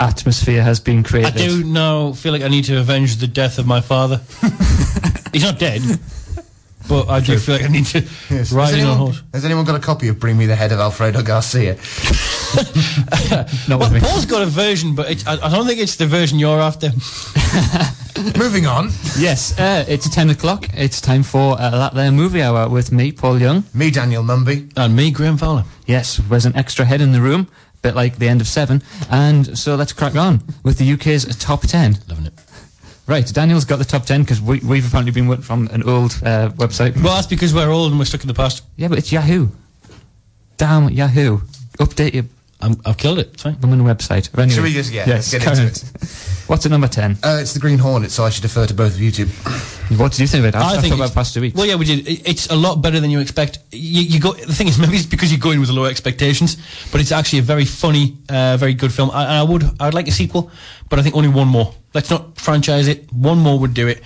atmosphere has been created. I do now feel like I need to avenge the death of my father. He's not dead, but I do feel like I need to Yes. ride Has in on a anyone, horse. has anyone got a copy of Bring Me the Head of Alfredo Garcia? Not Well, with me. Paul's got a version, but it's, I, I don't think it's the version you're after. Moving on. Yes, uh, it's 10 o'clock. It's time for uh, That There Movie Hour with me, Paul Young. Me, Daniel Mumby. And me, Graeme Fowler. Yes, there's an extra head in the room, bit like the end of Seven. And so let's crack on with the UK's top 10. Loving it. Right, Daniel's got the top 10 because we, we've apparently been working from an old uh, website. Well, that's because we're old and we're stuck in the past. Yeah, but it's Yahoo. Damn Yahoo. Update your I'm, I've killed it. It's fine. blooming website. Anyway, Should we just- yeah, yes, let's get carry into on. What's at number 10? Uh, it's the Green Hornet, so I should defer to both of you two. What did you think of it? I, I think about it's- past two weeks. Well, yeah, we did. It's a lot better than you expect. You, you go. The thing is, maybe it's because you go in with low expectations, but it's actually a very funny, uh, very good film. I, I would, I would like a sequel, but I think only one more. Let's not franchise it. One more would do it,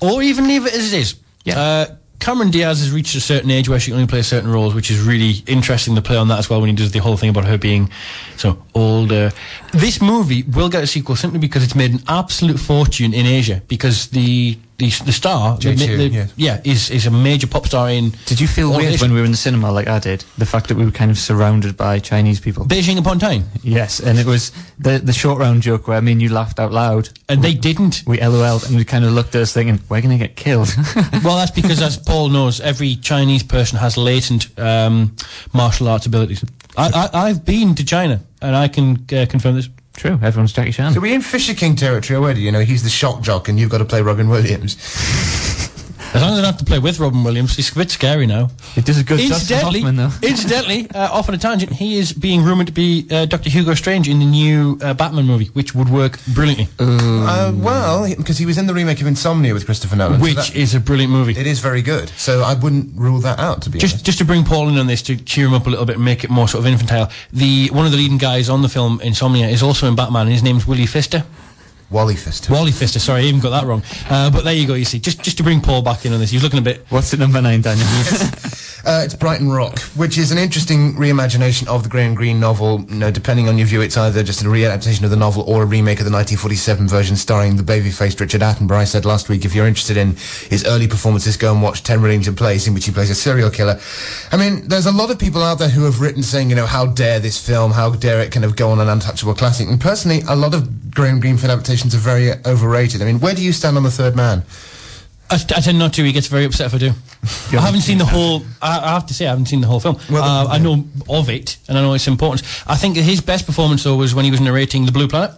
or even leave it as it is. Yeah. Uh, Cameron Diaz has reached a certain age where she can only play certain roles, which is really interesting to play on that as well when he does the whole thing about her being so older. This movie will get a sequel simply because it's made an absolute fortune in Asia because the the, the star, Jay Chou, the- yes. yeah, is is a major pop star in. Did you feel weird when we were in the cinema like I did? The fact that we were kind of surrounded by Chinese people. Beijing upon Tyne? Yes, and it was the the short round joke where I mean you laughed out loud. And they didn't. We LOL'd and we kind of looked at us thinking, we're going to get killed. Well, that's because, as Paul knows, every Chinese person has latent um, martial arts abilities. I, I, I've been to China, and I can uh, confirm this. True, everyone's Jackie Chan. So we're in Fisher King territory already. You know, he's the shock jock, and you've got to play Robin Williams. As long as I don't have to play with Robin Williams, he's a bit scary now. It does a good Dustin Incidentally, Hoffman though. incidentally, uh, off on a tangent, he is being rumored to be uh, Doctor Hugo Strange in the new uh, Batman movie, which would work brilliantly. Uh, well, because he was in the remake of Insomnia with Christopher Nolan. so which that- is a brilliant movie. it is very good. So I wouldn't rule that out, to be Just, honest. just to bring Paul in on this to cheer him up a little bit and make it more sort of infantile. The one of the leading guys on the film Insomnia is also in Batman. and His name's Willie Pfister. Wally Pfister. Wally Pfister. Sorry, I even got that wrong. Uh, but there you go. You see, just just to bring Paul back in on this, he's looking a bit. What's the number nine, Daniel? Uh, it's Brighton Rock, which is an interesting reimagination of the Graham Greene novel. You know, depending on your view, it's either just a readaptation of the novel or a remake of the 1947 version starring the baby-faced Richard Attenborough. I said last week, if you're interested in his early performances, go and watch 10 Rillington Place, in which he plays a serial killer. I mean, there's a lot of people out there who have written saying, you know, how dare this film, how dare it kind of go on an untouchable classic. And personally, a lot of Graham Greene film adaptations are very overrated. I mean, where do you stand on The Third Man? I, I tend not to. He gets very upset if I do. I haven't seen the whole. I, I have to say, I haven't seen the whole film. Well, uh, I know of it, and I know its importance. I think his best performance though was when he was narrating The Blue Planet.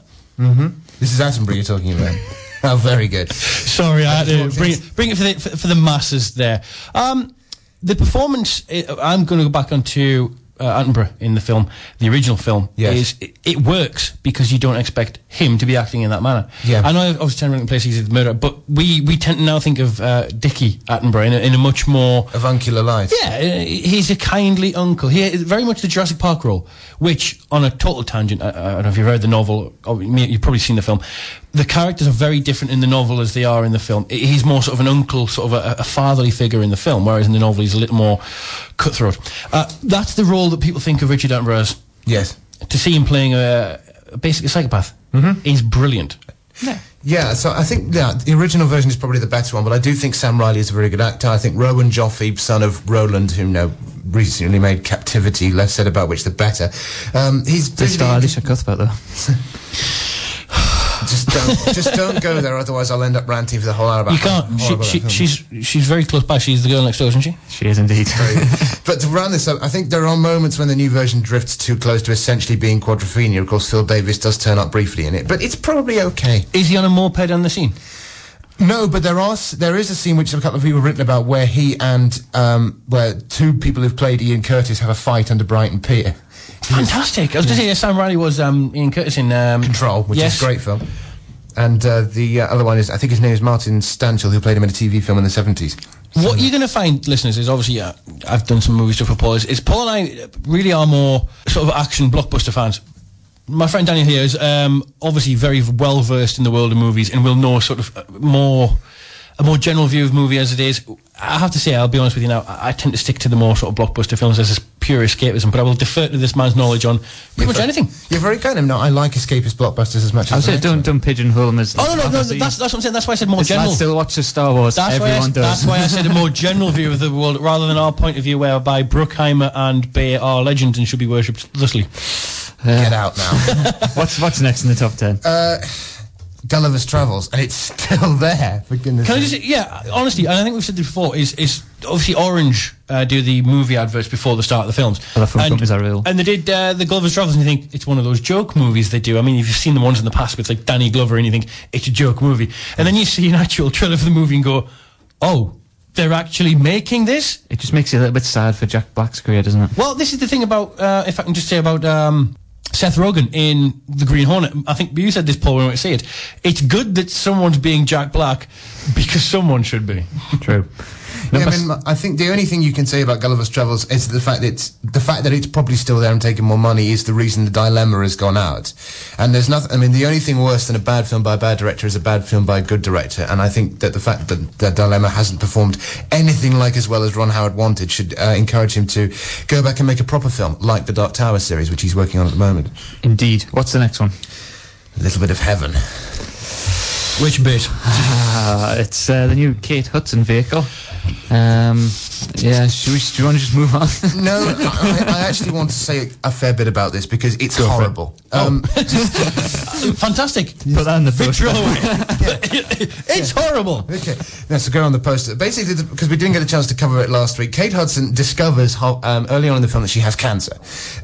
This is Attenborough you're talking about. oh, very good. Sorry, I had to bring it bring it for the for, for the masses there. Um, the performance. i I'm going to go back onto uh, Attenborough in the film, the original film. Yes. Is it, it works because you don't expect him to be acting in that manner. Yeah. I know I obviously Ten Ring Place he's the murderer, but we we tend to now think of uh, Dickie Attenborough in a, in a much more Avuncular Light. yeah, uh, he's a kindly uncle. He is very much the Jurassic Park role, which, on a total tangent, I, I don't know if you've read the novel, or you've probably seen the film. The characters are very different in the novel as they are in the film. He's more sort of an uncle, sort of a, a fatherly figure in the film, whereas in the novel he's a little more cutthroat. Uh, that's the role that people think of Richard Attenborough as. Yes. To see him playing a, a basically a psychopath, is brilliant. Yeah, Yeah, so I think yeah, the original version is probably the better one, but I do think Sam Riley is a very good actor. I think Rowan Joffe, son of Roland, who you know recently made Captivity, less said about which the better. Um, he's the star Elisha Cuthbert though. just don't just don't go there, otherwise I'll end up ranting for the whole hour about You can't. She, she, that film is. she's she's very close by. She's the girl next door, isn't she? She is indeed. But to round this up, I think there are moments when the new version drifts too close to essentially being Quadrophenia. Of course, Phil Davis does turn up briefly in it, but it's probably okay. Is he on a moped on the scene? No, but there are there is a scene which a couple of people have written about where he and um, where two people who've played Ian Curtis have a fight under Brighton Pier. Fantastic. I was going to say Sam Riley was um, Ian Curtis in um, Control, which yes. is a great film. And uh, the uh, other one is, I think his name is Martin Stanchel, who played him in a TV film in the 70s. What you're going to find, listeners, is obviously uh, I've done some movie stuff for Paul. Is, is Paul and I really are more sort of action blockbuster fans. My friend Daniel here is um, obviously very well versed in the world of movies and will know sort of uh, more a more general view of the movie as it is. I have to say, I'll be honest with you now, I, I tend to stick to the more sort of blockbuster films as this pure escapism, but I will defer to this man's knowledge on pretty much You're anything. You're very kind of no. I like escapist blockbusters as much I would as say the don't don't pigeonhole them as. Oh, no, no, no, that's, that's what I'm saying. That's why I said more This lad general. still watches Star Wars. That's why, I, does. that's why I said a more general view of the world rather than our point of view whereby Bruckheimer and Bay are legends and should be worshipped thusly. Get out now. what's what's next in the top ten? Uh, Gulliver's Travels, and it's still there. For goodness' Can I just, yeah, honestly, and I think we've said this before, is, is obviously Orange uh, do the movie adverts before the start of the films. Other film and, companies are real. And they did uh, the Gulliver's Travels, and you think it's one of those joke movies they do. I mean, if you've seen the ones in the past with like Danny Glover, and you think it's a joke movie, and then you see an actual trailer for the movie and go, oh, they're actually making this? It just makes you a little bit sad for Jack Black's career, doesn't it? Well, this is the thing about, uh, if I can just say about um, Seth Rogen in The Green Hornet. I think you said this, Paul, when we see it. It's good that someone's being Jack Black because someone should be. True. Yeah, I mean, I think the only thing you can say about Gulliver's Travels is the fact that it's the fact that it's probably still there and taking more money is the reason the dilemma has gone out. And there's nothing. I mean, the only thing worse than a bad film by a bad director is a bad film by a good director. And I think that the fact that the dilemma hasn't performed anything like as well as Ron Howard wanted should uh, encourage him to go back and make a proper film like the Dark Tower series, which he's working on at the moment. Indeed. What's the next one? A little bit of heaven. Which bit? Uh, it's uh, the new Kate Hudson vehicle. Um, yeah, should we, do you want to just move on? No, I, I actually want to say a fair bit about this because it's Go for it. horrible. Um, Fantastic. Put that in the poster. Throw away. it's horrible. Okay, now so go on the poster. Basically, because we didn't get a chance to cover it last week, Kate Hudson discovers ho- um, early on in the film that she has cancer,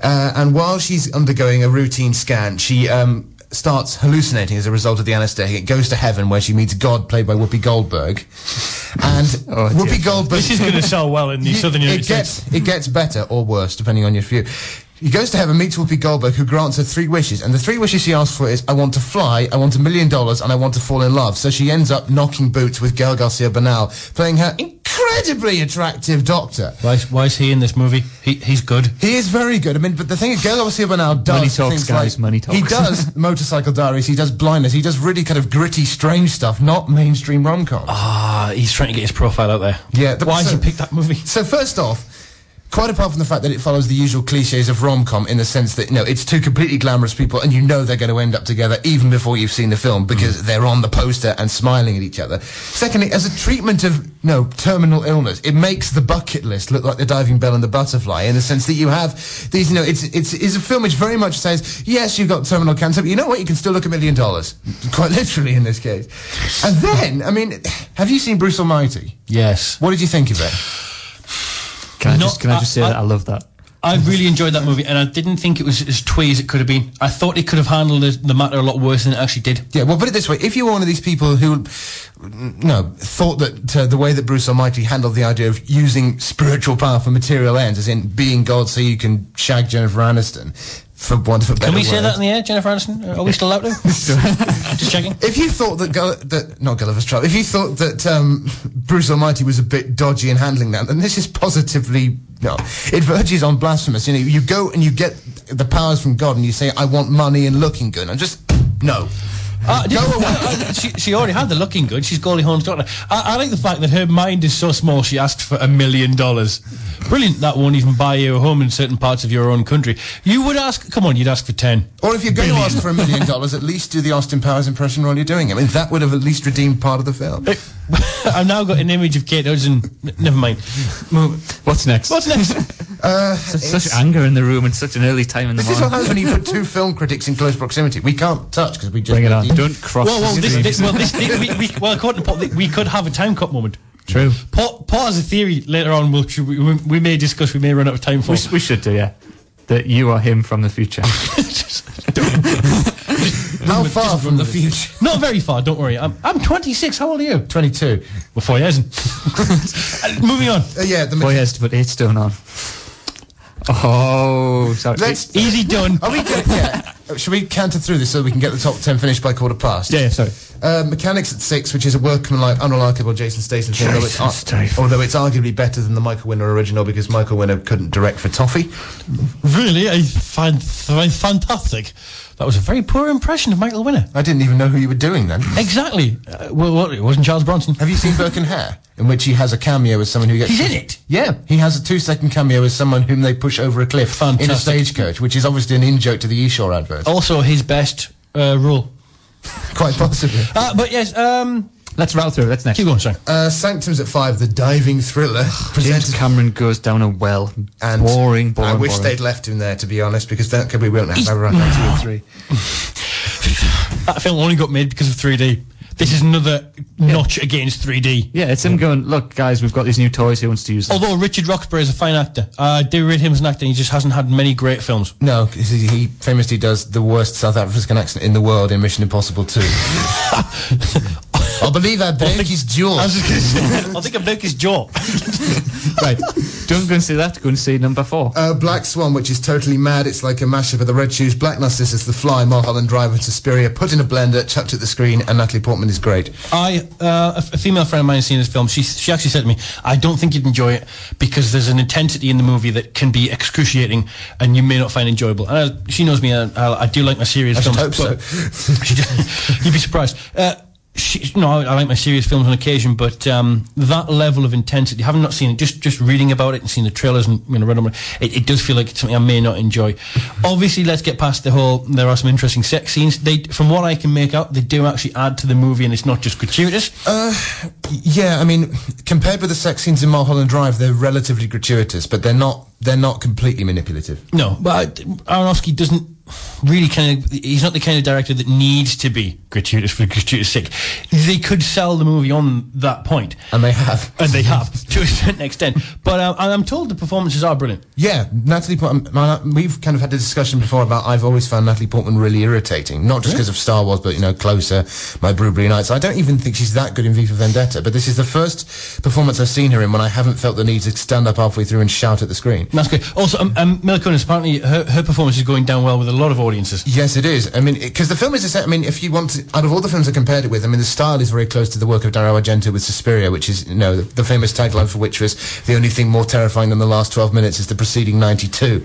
uh, and while she's undergoing a routine scan, she um, starts hallucinating as a result of the anesthetic. It goes to heaven where she meets God, played by Whoopi Goldberg, and Oh, dear. Whoopi Goldberg. This is going to sell well in the You- southern United it States. gets it gets better or worse depending on your view. He goes to heaven, meets Whoopi Goldberg, who grants her three wishes, and the three wishes she asks for is, "I want to fly, I want a million dollars, and I want to fall in love." So she ends up knocking boots with Gael Garcia Bernal, playing her incredibly attractive doctor. Why is, why is he in this movie? He, he's good. He is very good. I mean, but the thing is, Gael Garcia Bernal does Money talks, things guys, like money talks. he does motorcycle diaries, he does blindness, he does really kind of gritty, strange stuff, not mainstream rom coms. Ah, he's trying to get his profile out there. Yeah, the- Why so- did he pick that movie? So first off, quite apart from the fact that it follows the usual cliches of rom-com in the sense that you know it's two completely glamorous people and you know they're going to end up together even before you've seen the film because mm. they're on the poster and smiling at each other. Secondly, as a treatment of no terminal illness, it makes the bucket list look like the diving bell and the butterfly in the sense that you have these. You know, it's it's it's a film which very much says yes, you've got terminal cancer, but you know what? You can still look a million dollars, quite literally in this case. And then, I mean, have you seen Bruce Almighty? Yes. What did you think of it? Can I No, just can I just say I- that I love that? I really enjoyed that movie, and I didn't think it was as twee as it could have been. I thought it could have handled the, the matter a lot worse than it actually did. Yeah, well, put it this way: if you were one of these people who, no, thought that uh, the way that Bruce Almighty handled the idea of using spiritual power for material ends, as in being God, so you can shag Jennifer Aniston, for want of a better Can we say word. that in the air, Jennifer Aniston? Are we still allowed to? Just checking. If you thought that, Gull- that not Gulliver's Travel, if you thought that um, Bruce Almighty was a bit dodgy in handling that, then this is positively no. It verges on blasphemous. You know, you go and you get the powers from God, and you say, "I want money and looking good." I'm just no. Uh, did- uh, she, she already had the looking good. She's Goldie Hawn's daughter. I, I like the fact that her mind is so small she asked for a million dollars. Brilliant. That won't even buy you a home in certain parts of your own country. You would ask, come on, you'd ask for 10. Or if you're going to ask for a million dollars, at least do the Austin Powers impression while you're doing it. I mean, that would have at least redeemed part of the film. I've now got an image of Kate Hudson. N- Never mind. What's next? What's next? Uh, such, such anger in the room at such an early time in the This is what morning. happens when you put two film critics in close proximity. We can't touch because we just Bring it on. you- Don't cross well, well, the this, this, well, this, we, we, well, according to Paul, we could have a time cut moment. True. Paul, Paul has a theory later on, which we, we, we may discuss, we may run out of time for. We, we should do, yeah. That you are him from the future. How far from the future? Not very far, don't worry. I'm, I'm 26. How old are you? 22. Well, four years. Moving on. Uh, yeah, the Boy has to put eight stone on. Oh, sorry. Let's. Easy done. Are we good? Yeah. Uh, Should we canter through this so we can get the top 10 finished by quarter past? yeah, yeah, sorry. Uh, Mechanics at six, which is a workmanlike, unremarkable Jason Statham film, although it's, Statham. although it's arguably better than the Michael Winner original because Michael Winner couldn't direct for Toffee. Really, I find find fantastic. That was a very poor impression of Michael Winner. I didn't even know who you were doing then. Exactly. Uh, well, well, it wasn't Charles Bronson. Have you seen Burke and Hare, in which he has a cameo as someone who gets? He's in it? Yeah, he has a two-second cameo as someone whom they push over a cliff in a stagecoach, which is obviously an in-joke to the esure advert. Also, his best uh, role. Quite possibly. Uh, but yes, um, Let's rattle through. That's next. keep going, sorry. Uh, Sanctum's at five, the diving thriller James. Cameron goes down a well. And boring, boring. I wish boring. they'd left him there, to be honest, because then we won't have Avatar two and three. That film only got made because of 3D. This is another notch against 3D. Yeah, it's him going. Look, guys, we've got these new toys. Who wants to use them? Although Richard Roxburgh is a fine actor, uh, I do rate him as an actor. He just hasn't had many great films. No, he he famously does the worst South African accent in the world in Mission Impossible 2. I believe I broke his jaw. I was just going to say, I think I broke his jaw. right. Don't go and see that. Go and see number four. Uh, Black Swan, which is totally mad. It's like a mashup of the Red Shoes, Black Narcissus, The Fly, Mulholland Drive, and Suspiria, put in a blender, chucked at the screen, and Natalie Portman is great. I, uh, a, f- a female friend of mine has seen this film. She, she actually said to me, I don't think you'd enjoy it because there's an intensity in the movie that can be excruciating and you may not find enjoyable. And I, she knows me, I, I, I do like my serious I should films. hope but- so. You'd be surprised. Uh, she, no, I, I like my serious films on occasion, but um, that level of intensity, having not seen it, just just reading about it and seeing the trailers and you know, read them, it, it does feel like it's something I may not enjoy. Obviously, let's get past the whole. There are some interesting sex scenes. They, from what I can make out, they do actually add to the movie, and it's not just gratuitous. Uh, Yeah, I mean, compared with the sex scenes in Mulholland Drive, they're relatively gratuitous, but they're not they're not completely manipulative. No, but Aronofsky doesn't really kind of. He's not the kind of director that needs to be gratuitous for gratuitous sake. They could sell the movie on that point, And they have. and they have to a certain extent. But um, I'm told the performances are brilliant. Yeah, Natalie Portman. We've kind of had a discussion before about I've always found Natalie Portman really irritating, not just because of Star Wars, but you know, Closer, My Blueberry Nights. I don't even think she's that good in V for Vendetta, but this is the first performance I've seen her in when I haven't felt the need to stand up halfway through and shout at the screen. That's great. Also, um, um, Mila Kunis, apparently her, her performance is going down well with a lot of audiences. Yes, it is. I mean, because the film is. a set- I mean, if you want to, out of all the films I compared it with, I mean, the style is very close to the work of Dario Argento with Suspiria, which is, you know, the, the famous tagline for which was the only thing more terrifying than the last twelve minutes is the preceding ninety-two.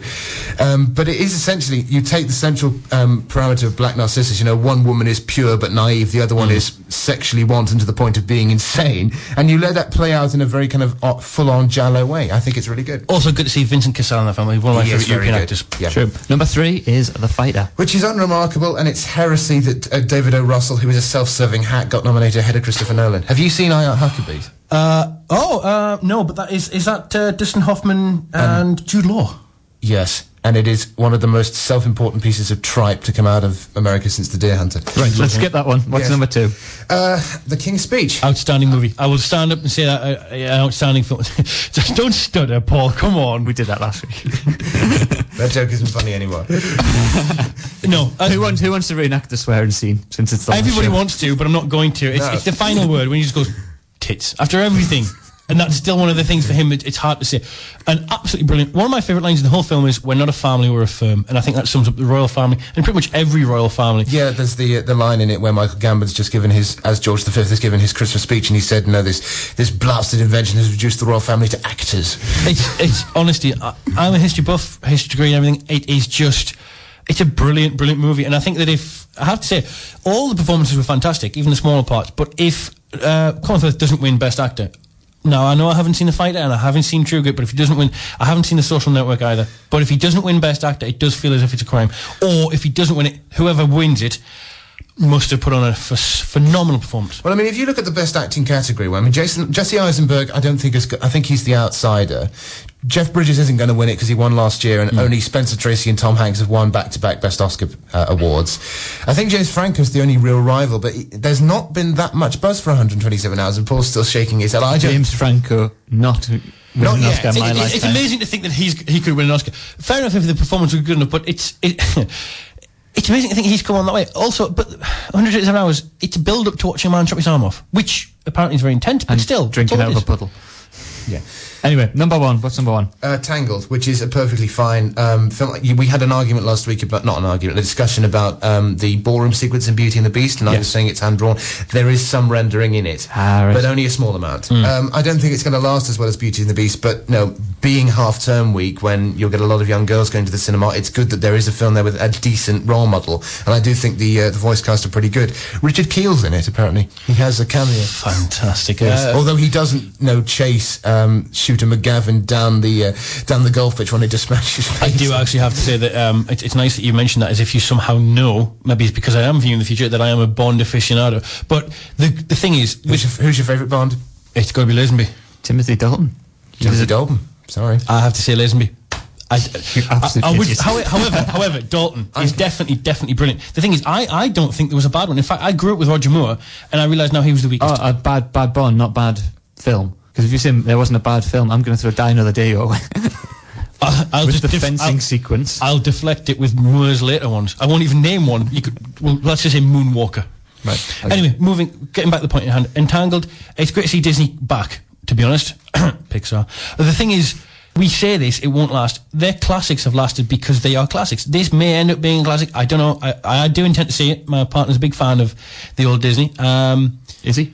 Um, but it is essentially you take the central um, parameter of Black Narcissus. You know, one woman is pure but naive, the other one is sexually wanton to the point of being insane, and you let that play out in a very kind of uh, full-on giallo way. I think it's really good. Also, good to see Vincent Cassel in the film. He's one of my He favourite European good. actors. Yeah. True. Number three is The Fighter. Which is unremarkable, and it's heresy that uh, David O. Russell, who is a self-serving hack, got nominated ahead of Christopher Nolan. Have you seen I Heart Huckabees? Uh, oh, uh, no, but that is is that uh, Dustin Hoffman and Jude Law? Yes. And it is one of the most self-important pieces of tripe to come out of America since The Deer Hunter. Right, let's skip that one. What's Yes. number two? Uh, the King's Speech. Outstanding movie. I will stand up and say that uh, uh, outstanding film. Just don't stutter, Paul. Come on. We did that last week. That joke isn't funny anymore. No, uh, who wants Who wants to reenact the swearing scene? Since it's the everybody show? wants to, but I'm not going to. It's, No. it's the final word when he just goes tits after everything. And that's still one of the things for him. It, it's hard to say. And absolutely brilliant. One of my favourite lines in the whole film is "We're not a family, we're a firm," and I think that sums up the royal family and pretty much every royal family. Yeah, there's the uh, the line in it where Michael Gambon's just given his, as George V has given his Christmas speech, and he said, "No, this this blasted invention has reduced the royal family to actors." It's, it's honestly, I, I'm a history buff, history degree and everything. It is just, it's a brilliant, brilliant movie. And I think that if, I have to say, all the performances were fantastic, even the smaller parts. But if uh, Firth doesn't win Best Actor, now I know I haven't seen The Fighter and I haven't seen True Grit, but if he doesn't win, I haven't seen The Social Network either. But if he doesn't win Best Actor, it does feel as if it's a crime. Or if he doesn't win it, whoever wins it must have put on a f- phenomenal performance. Well, I mean, if you look at the best acting category, well, I mean, Jason Jesse Eisenberg, I don't think is. I think he's the outsider. Jeff Bridges isn't going to win it because he won last year, and Hmm. only Spencer Tracy and Tom Hanks have won back-to-back Best Oscar uh, awards. I think James Franco's the only real rival, but he, there's not been that much buzz for 127 hours, and Paul's still shaking his head. I James Franco not Not an yet. Oscar It- my it- it's amazing to think that he's he could win an Oscar. Fair enough if the performance was good enough, but it's it, it's amazing to think he's come on that way. Also, but 187 hours, it's a build up to watching a man chop his arm off, which apparently is very intense, but And still drinking out of a puddle. Yeah. Anyway, number one. What's number one? Uh, Tangled, which is a perfectly fine um, film. We had an argument last week about, not an argument, a discussion about um, the ballroom sequence in Beauty and the Beast, and I Yes. was saying it's hand drawn. There is some rendering in it, Ah, right. but only a small amount. Um, I don't think it's going to last as well as Beauty and the Beast, but no, being half term week when you'll get a lot of young girls going to the cinema, it's good that there is a film there with a decent role model, and I do think the uh, the voice cast are pretty good. Richard Kiel's in it, apparently. He has a cameo. Fantastic. Yes. Uh, Although he doesn't, you know, chase um, Shooter McGavin down the uh, down the golf pitch when he just smashes his I do actually have to say that um, it, it's nice that you mentioned that as if you somehow know, maybe it's because I am viewing the future, that I am a Bond aficionado. But the the thing is, Who's with, your, who's your favourite Bond? it's got to be Lazenby. Timothy Dalton. Timothy Dalton. Sorry. I have to say Lazenby. I, You I, I would, however, however, however, Dalton is definitely, definitely brilliant. The thing is, I, I don't think there was a bad one. In fact, I grew up with Roger Moore, and I realised now he was the weakest. Oh, a bad, bad Bond, not bad film. Because if you say there wasn't a bad film, I'm going to throw a Die Another Day your way. I'll, I'll With just the def- fencing I'll- sequence. I'll deflect it with Moore's later ones. I won't even name one. You could, well, let's just say Moonwalker. Right, okay. Anyway, moving, getting back to the point in hand. Entangled. It's great to see Disney back. To be honest, Pixar. The thing is, we say this, it won't last. Their classics have lasted because they are classics. This may end up being a classic. I don't know. I, I do intend to see it. My partner's a big fan of the old Disney. Um, Is he?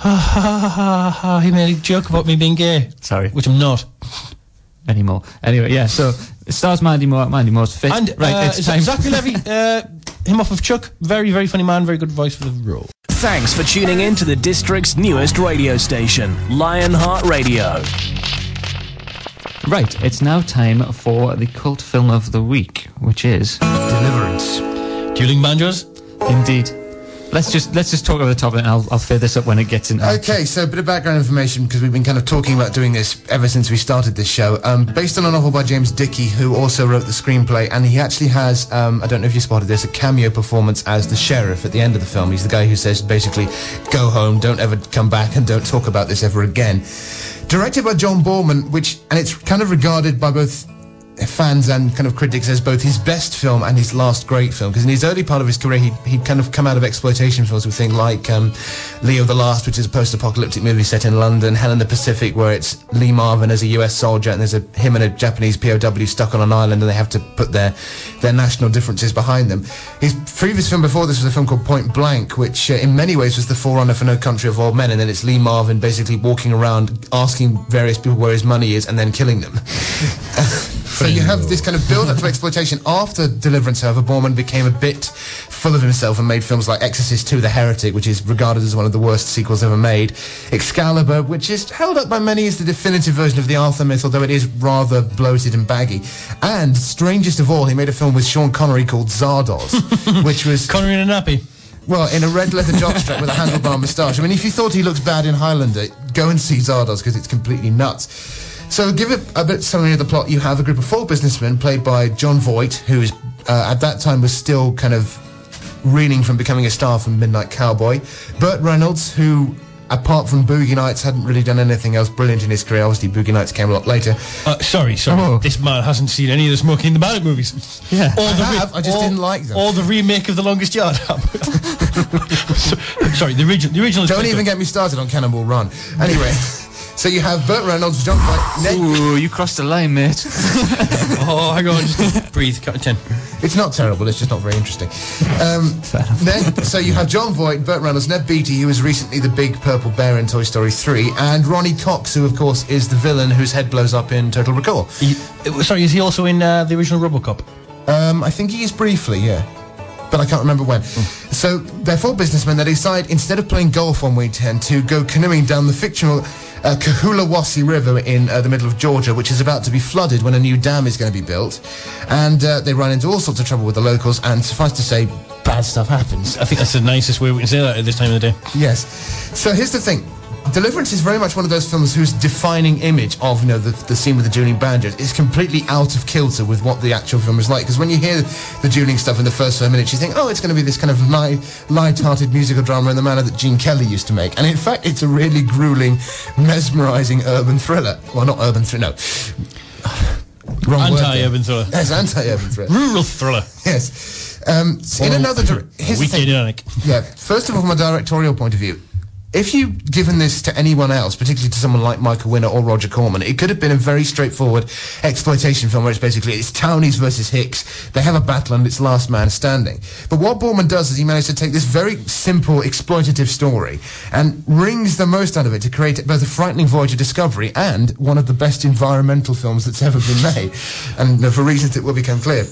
Ha, ha, ha, ha, ha, he made a joke about me being gay. Sorry. Which I'm not. Anymore. Anyway, yeah, so it stars Mandy Moore. Mandy Moore's fit. And right, uh, it's time. Zachary Levi, uh, him off of Chuck. Very, very funny man. Very good voice for the role. Thanks for tuning in to the district's newest radio station, Lionheart Radio. Right, it's now time for the cult film of the week, which is Deliverance. Dueling banjos. indeed. Let's just let's just talk over the top of it, and I'll I'll fade this up when it gets in. Okay, so a bit of background information because we've been kind of talking about doing this ever since we started this show. Um, based on a novel by James Dickey, who also wrote the screenplay, and he actually has, um, I don't know if you spotted this, a cameo performance as the sheriff at the end of the film. He's the guy who says basically, go home, don't ever come back, and don't talk about this ever again. Directed by John Boorman, which, and it's kind of regarded by both fans and kind of critics as both his best film and his last great film. Because in his early part of his career he'd, he'd kind of come out of exploitation films with things like um, Leo the Last which is a post-apocalyptic movie set in London Hell in the Pacific where it's Lee Marvin as a US soldier and there's a him and a Japanese POW stuck on an island and they have to put their their national differences behind them. His previous film before this was a film called Point Blank which uh, in many ways was the forerunner for No Country of Old Men and then it's Lee Marvin basically walking around asking various people where his money is and then killing them so you have this kind of build-up to exploitation. After Deliverance, however, Boorman became a bit full of himself and made films like Exorcist 2 The Heretic, which is regarded as one of the worst sequels ever made, Excalibur, which is held up by many as the definitive version of the Arthur myth, although it is rather bloated and baggy. And, strangest of all, he made a film with Sean Connery called Zardoz, which was... Connery in a nappy. Well, in a red leather jockstrap with a handlebar moustache. I mean, if you thought he looks bad in Highlander, go and see Zardoz because it's completely nuts. So, give it a bit summary of the plot. You have a group of four businessmen played by Jon Voight, who is uh, at that time was still kind of reeling from becoming a star from Midnight Cowboy. Burt Reynolds, who apart from Boogie Nights hadn't really done anything else brilliant in his career. Obviously, Boogie Nights came a lot later. Uh, sorry, sorry. Oh. This man hasn't seen any of the Smokey and the Bandit movies. Yeah. Or I the have, I just didn't like them. Or the remake of The Longest Yard. sorry, the original. The original. Don't even get me started on Cannonball Run. Anyway. So you have Burt Reynolds, Jon Voight, Ned Ooh, you crossed the line, mate. Oh, hang on, just breathe. Cut to ten. It's not terrible. It's just not very interesting. Um, then, so you have Jon Voight, Burt Reynolds, Ned Beatty, who was recently the big purple bear in Toy Story 3, and Ronny Cox, who of course is the villain whose head blows up in Total Recall. He- uh, sorry, is he also in uh, the original RoboCop? Um, I think he is briefly, yeah. But I can't remember when. So they're four businessmen. They decide instead of playing golf on weekend to go canoeing down the fictional uh, Cahulawassee River in uh, the middle of Georgia, which is about to be flooded when a new dam is going to be built. And uh, they run into all sorts of trouble with the locals. And suffice to say, bad stuff happens. I think that's the nicest way we can say that at this time of the day. Yes. So here's the thing. Deliverance is very much one of those films whose defining image of you know the, the scene with the dueling banjos is completely out of kilter with what the actual film is like. Because when you hear the dueling stuff in the first five minutes, you think, oh, it's going to be this kind of light, light-hearted musical drama in the manner that Gene Kelly used to make. And in fact, it's a really grueling, mesmerising urban thriller. Well, not urban thriller. No. Wrong word. Anti-urban thriller. Yes, anti-urban thriller. Rural thriller. Yes. Um, in another, or here's the thing. Dynamic. Yeah. First of all, from a directorial point of view, if you've given this to anyone else, particularly to someone like Michael Winner or Roger Corman, it could have been a very straightforward exploitation film where it's basically it's Townies versus Hicks. They have a battle and it's last man standing. But what Boorman does is he managed to take this very simple exploitative story and wrings the most out of it to create both a frightening voyage of discovery and one of the best environmental films that's ever been made. And uh, for reasons that will become clear.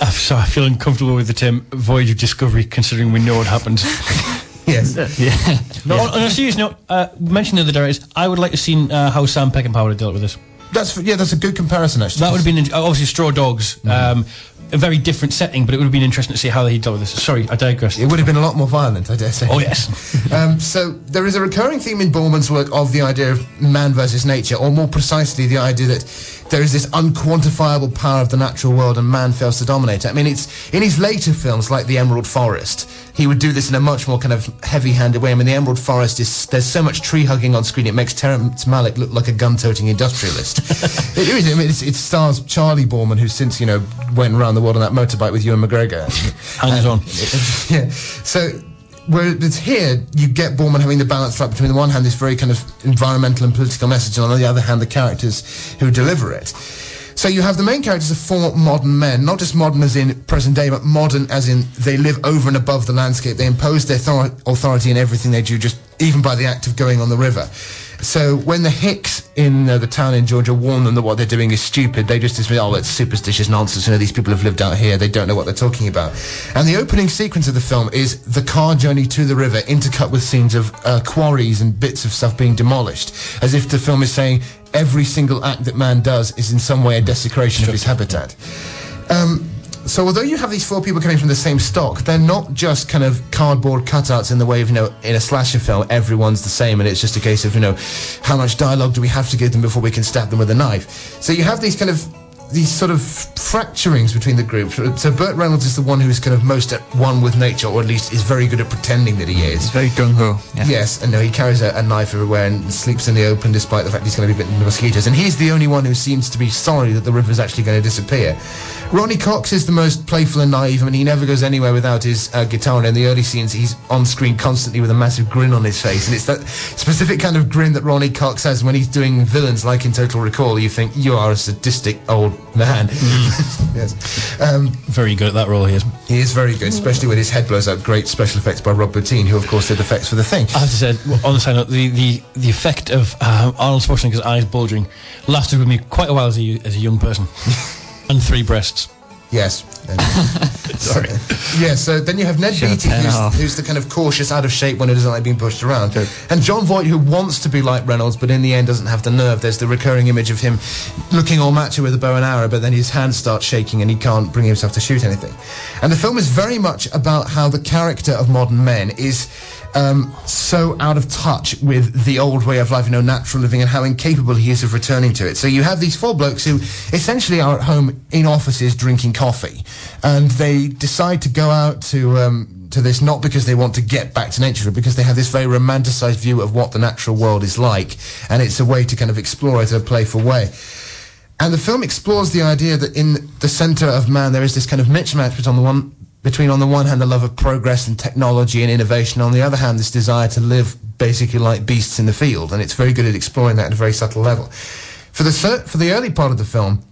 Uh, so I feel uncomfortable with the term voyage of discovery, considering we know what happened. Yes. yeah. no, on, on a serious note, uh, mentioning the other directors, I would like to see uh, how Sam Peckinpah would have dealt with this. That's yeah, that's a good comparison actually. That would have been in- obviously Straw Dogs, um, a very different setting, but it would have been interesting to see how he dealt with this. Sorry, I digress. It would have been a lot more violent, I dare say. Oh yes, Um, so there is a recurring theme in Boorman's work of the idea of man versus nature, or more precisely, the idea that there is this unquantifiable power of the natural world and man fails to dominate it. I mean, it's in his later films like The Emerald Forest, he would do this in a much more kind of heavy-handed way. I mean, The Emerald Forest is there's so much tree hugging on screen, it makes Terrence Malick look like a gun-toting industrialist. it is. I mean, it's, it stars Charlie Boorman, who since you know went around the world on that motorbike with Ewan McGregor. hangers on. yeah. So where it's here, you get Boorman having the balance right between the one hand this very kind of environmental and political message, and on the other hand the characters who deliver it. So you have the main characters are four modern men, not just modern as in present day, but modern as in they live over and above the landscape. They impose their thor- authority in everything they do, just even by the act of going on the river. So when the Hicks in uh, the town in Georgia warn them that what they're doing is stupid, they just dismiss, oh, it's superstitious nonsense. You know, these people have lived out here. They don't know what they're talking about. And the opening sequence of the film is the car journey to the river, intercut with scenes of uh, quarries and bits of stuff being demolished, as if the film is saying every single act that man does is in some way a desecration of his habitat. Um, so although you have these four people coming from the same stock, they're not just kind of cardboard cutouts in the way of, you know, in a slasher film, everyone's the same and it's just a case of, you know, how much dialogue do we have to give them before we can stab them with a knife? So you have these kind of these sort of fracturings between the groups. So Burt Reynolds is the one who's kind of most at one with nature, or at least is very good at pretending that he is. It's very gung ho. Yeah. Yes, and no, he carries a, a knife everywhere and sleeps in the open despite the fact he's going to be bitten by mosquitoes. And he's the only one who seems to be sorry that the river's actually going to disappear. Ronny Cox is the most playful and naive. I mean, he never goes anywhere without his uh, guitar. And in the early scenes, he's on screen constantly with a massive grin on his face. And it's that specific kind of grin that Ronny Cox has when he's doing villains, like in Total Recall. You think, you are a sadistic old man. yes. Um, Very good at that role he is. he is very good, especially when his head blows up. Great special effects by Rob Bottin, who, of course, did effects for the thing. I have to say, well, on the side note, the, the, the effect of uh, Arnold Schwarzenegger's eyes bulging lasted with me quite a while as a, as a young person. and three breasts. Yes. Sorry. yeah, so then you have Ned Shut Beatty, who's, who's the kind of cautious, out of shape one who doesn't like being pushed around. And Jon Voight, who wants to be like Reynolds, but in the end doesn't have the nerve. There's the recurring image of him looking all macho with a bow and arrow, but then his hands start shaking and he can't bring himself to shoot anything. And the film is very much about how the character of modern men is um, so out of touch with the old way of life, you know, natural living, and how incapable he is of returning to it. So you have these four blokes who essentially are at home in offices drinking coffee, and they decide to go out to. Um, to this not because they want to get back to nature, but because they have this very romanticized view of what the natural world is like, and it's a way to kind of explore it in a playful way. And the film explores the idea that in the center of man there is this kind of mismatch between on the one between on the one hand the love of progress and technology and innovation, on the other hand this desire to live basically like beasts in the field, and it's very good at exploring that at a very subtle level. For the for the early part of the film,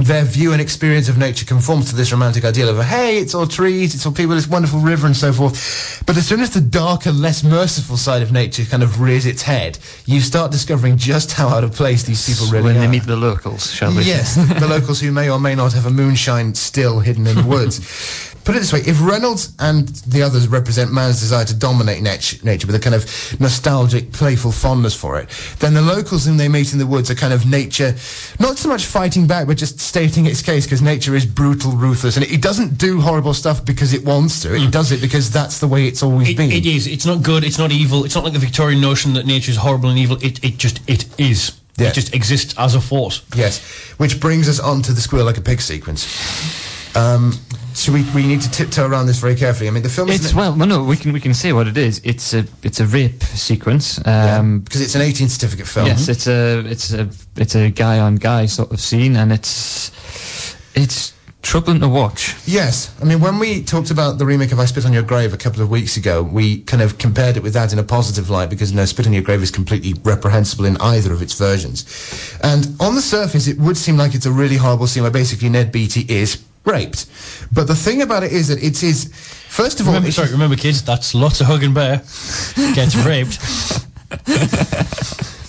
their view and experience of nature conforms to this romantic ideal of hey, it's all trees, it's all people, this wonderful river and so forth. But as soon as the darker, less merciful side of nature kind of rears its head, you start discovering just how out of place these people really when are. When they meet the locals, shall we? Yes, the locals who may or may not have a moonshine still hidden in the woods. Put it this way, if Reynolds and the others represent man's desire to dominate nat- nature with a kind of nostalgic, playful fondness for it, then the locals whom they meet in the woods are kind of nature, not so much fighting back, but just stating its case because nature is brutal, ruthless, and it, it doesn't do horrible stuff because it wants to. It does it because that's the way it's always It, been. it is. It's not good. It's not evil. It's not like the Victorian notion that nature is horrible and evil. It, it just, it is. Yeah. It just exists as a force. Yes, which brings us on to the squeal like a pig sequence. Um, so we, we need to tiptoe around this very carefully. I mean, the film is It's well, well, no, we can we can say what it is. It's a it's a rape sequence. Um, because it's an 18 certificate film. Yes, it's a it's a it's a guy on guy sort of scene, and it's it's troubling to watch. Yes, I mean when we talked about the remake of I Spit on Your Grave a couple of weeks ago, we kind of compared it with that in a positive light because no, Spit on Your Grave is completely reprehensible in either of its versions. And on the surface, it would seem like it's a really horrible scene where basically Ned Beatty is raped. But the thing about it is that it is, first of all, Remember, it sorry, is- remember, kids, that's lots of hugging bear gets raped.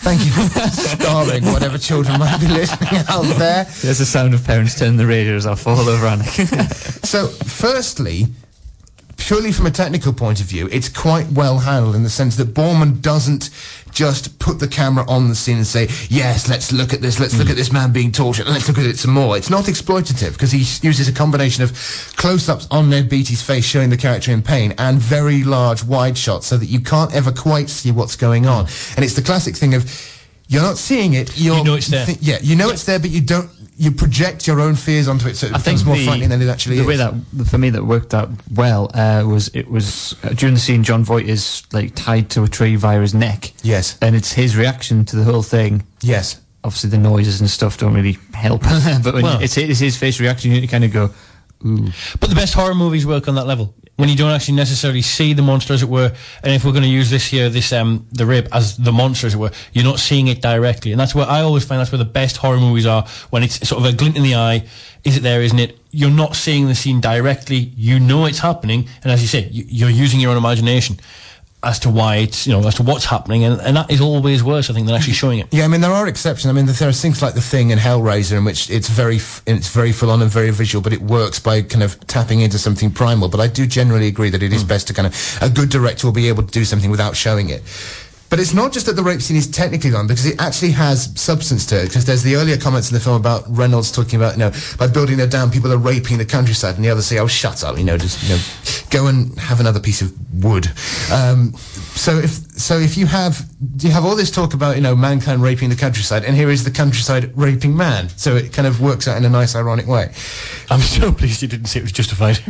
thank you for starring whatever children might be listening out there. There's the sound of parents turning the radios off all over Anik. So, firstly, purely from a technical point of view, it's quite well handled in the sense that Boorman doesn't just put the camera on the scene and say, yes, let's look at this, let's look hmm. at this man being tortured, and let's look at it some more. It's not exploitative because he uses a combination of close-ups on Ned Beatty's face showing the character in pain and very large wide shots so that you can't ever quite see what's going on. And it's the classic thing of, you're not seeing it, you're... You know it's there. yeah, you know it's there, but you don't... You project your own fears onto it, so it I think becomes more the, frightening than it actually the is. The way that for me that worked out well uh, was it was uh, during the scene Jon Voight is like tied to a tree via his neck. Yes. and it's his reaction to the whole thing. Yes. Obviously, the noises and stuff don't really help, but when Well- it's, it's his face reaction, you kind of go, "Ooh." But the best horror movies work on that level when you don't actually necessarily see the monster, as it were. And if we're going to use this here, this um, the rib as the monster, as it were, you're not seeing it directly. And that's where I always find that's where the best horror movies are. When it's sort of a glint in the eye, is it there? Isn't it? You're not seeing the scene directly. You know it's happening, and as you say, you're using your own imagination as to why it's you know as to what's happening, and, and that is always worse, I think, than actually showing it. Yeah, I mean there are exceptions. I mean there are things like the Thing and Hellraiser, in which it's very f- it's very full on and very visual, but it works by kind of tapping into something primal. But I do generally agree that it is hmm. best to kind of a good director will be able to do something without showing it. But it's not just that the rape scene is technically done because it actually has substance to it. Because there's the earlier comments in the film about Reynolds talking about, you know, by building their dam, people are raping the countryside, and the others say, "Oh, shut up," you know, just you know, go and have another piece of wood. Um, so if so, if you have you have all this talk about you know mankind raping the countryside, and here is the countryside raping man. So it kind of works out in a nice, ironic way. I'm so pleased you didn't say it was justified.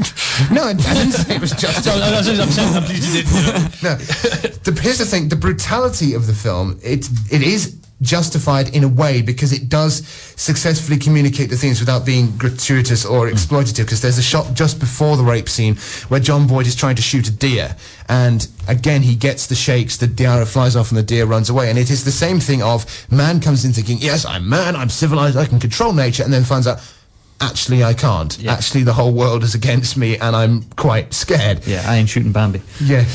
No, I, I didn't say it was justified. So, I'm, saying I'm pleased you didn't. You know. no. The, here's the thing: the brutality of the film it it is justified in a way because it does successfully communicate the themes without being gratuitous or exploitative. Because there's a shot just before the rape scene where Jon Voight is trying to shoot a deer, and again he gets the shakes, the deer flies off, and the deer runs away. And it is the same thing of man comes in thinking, "Yes, I'm man, I'm civilized, I can control nature," and then finds out. Actually, I can't. Yeah. Actually, the whole world is against me, and I'm quite scared. Yeah, I ain't shooting Bambi. Yeah. Um,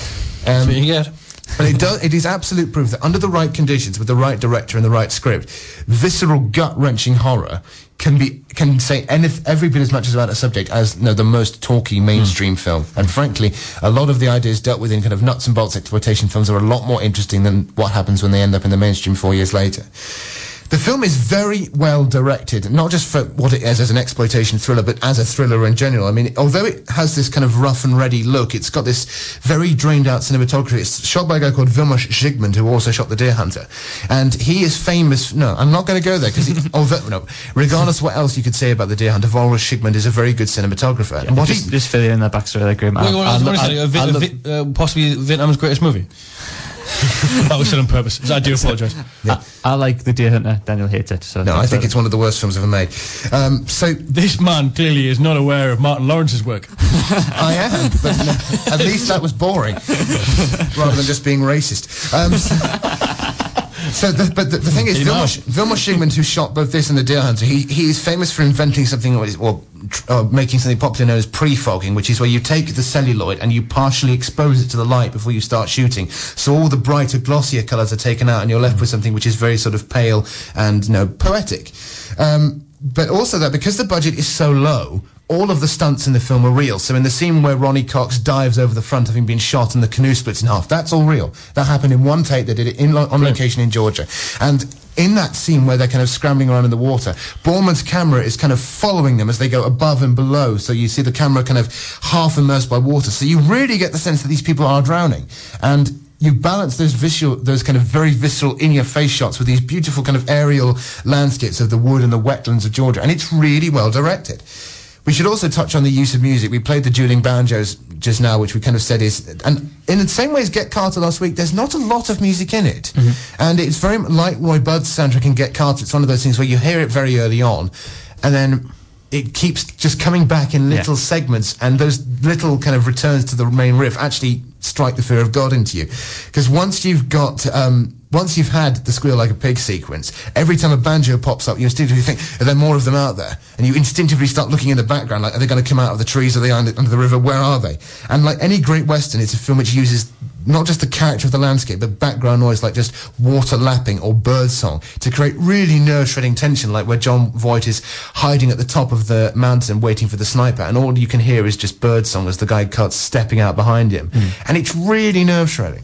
That's what you get. But it does. It is absolute proof that under the right conditions, with the right director and the right script, visceral, gut-wrenching horror can be can say any, every bit as much about a subject as you know, the most talky mainstream hmm. film. And frankly, a lot of the ideas dealt with in kind of nuts and bolts exploitation films are a lot more interesting than what happens when they end up in the mainstream four years later. The film is very well directed, not just for what it is as an exploitation thriller, but as a thriller in general. I mean, although it has this kind of rough and ready look, it's got this very drained out cinematography. It's shot by a guy called Vilmos Zsigmond, who also shot The Deer Hunter. And he is famous, no, I'm not going to go there, because although, no, regardless what else you could say about The Deer Hunter, Vilmos Zsigmond is a very good cinematographer. and what just, he, just filling in that backstory there, Graeme. Wait, I- what I else- lo- what is I- it? A I vi- a love- vi- possibly Vietnam's greatest movie. that was said on purpose. I do apologise. I, I like the Deer Hunter. Daniel hates it. So no, I think it's one of the worst films ever made. Um, so This man clearly is not aware of Martin Lawrence's work. I am, but no, at least that was boring, rather than just being racist. Um, so, so the, but the, the thing is, Vilmos, Vilmos who shot both this and The Deer Hunter, he, he is famous for inventing something, or, is- or uh, making something popular known as pre-fogging, which is where you take the celluloid and you partially expose it to the light before you start shooting. So all the brighter, glossier colours are taken out, and you're left with something which is very sort of pale and, you know, poetic. Um, but also that because the budget is so low, all of the stunts in the film are real. So in the scene where Ronny Cox dives over the front having been shot and the canoe splits in half, that's all real. That happened in one take. They did it in lo- on location in Georgia. And in that scene where they're kind of scrambling around in the water, Boorman's camera is kind of following them as they go above and below. So you see the camera kind of half immersed by water. So you really get the sense that these people are drowning. And you balance those visual, those kind of very visceral in-your-face shots with these beautiful kind of aerial landscapes of the wood and the wetlands of Georgia, and it's really well directed. We should also touch on the use of music. We played the dueling banjos just now, which we kind of said is, and in the same way as Get Carter last week, there's not a lot of music in it, and it's very like Roy Budd's soundtrack in Get Carter. It's one of those things where you hear it very early on, and then it keeps just coming back in little Yeah. segments, and those little kind of returns to the main riff actually strike the fear of God into you. Because once you've got, um, once you've had the squeal like a pig sequence, every time a banjo pops up, you instinctively think, are there more of them out there? And you instinctively start looking in the background, like, are they going to come out of the trees? Are they under, under the river? Where are they? And like any great western, it's a film which uses not just the character of the landscape, but background noise like just water lapping or bird song to create really nerve-shredding tension, like where Jon Voight is hiding at the top of the mountain waiting for the sniper, and all you can hear is just bird song as the guy cuts stepping out behind him, hmm. and it's really nerve-shredding.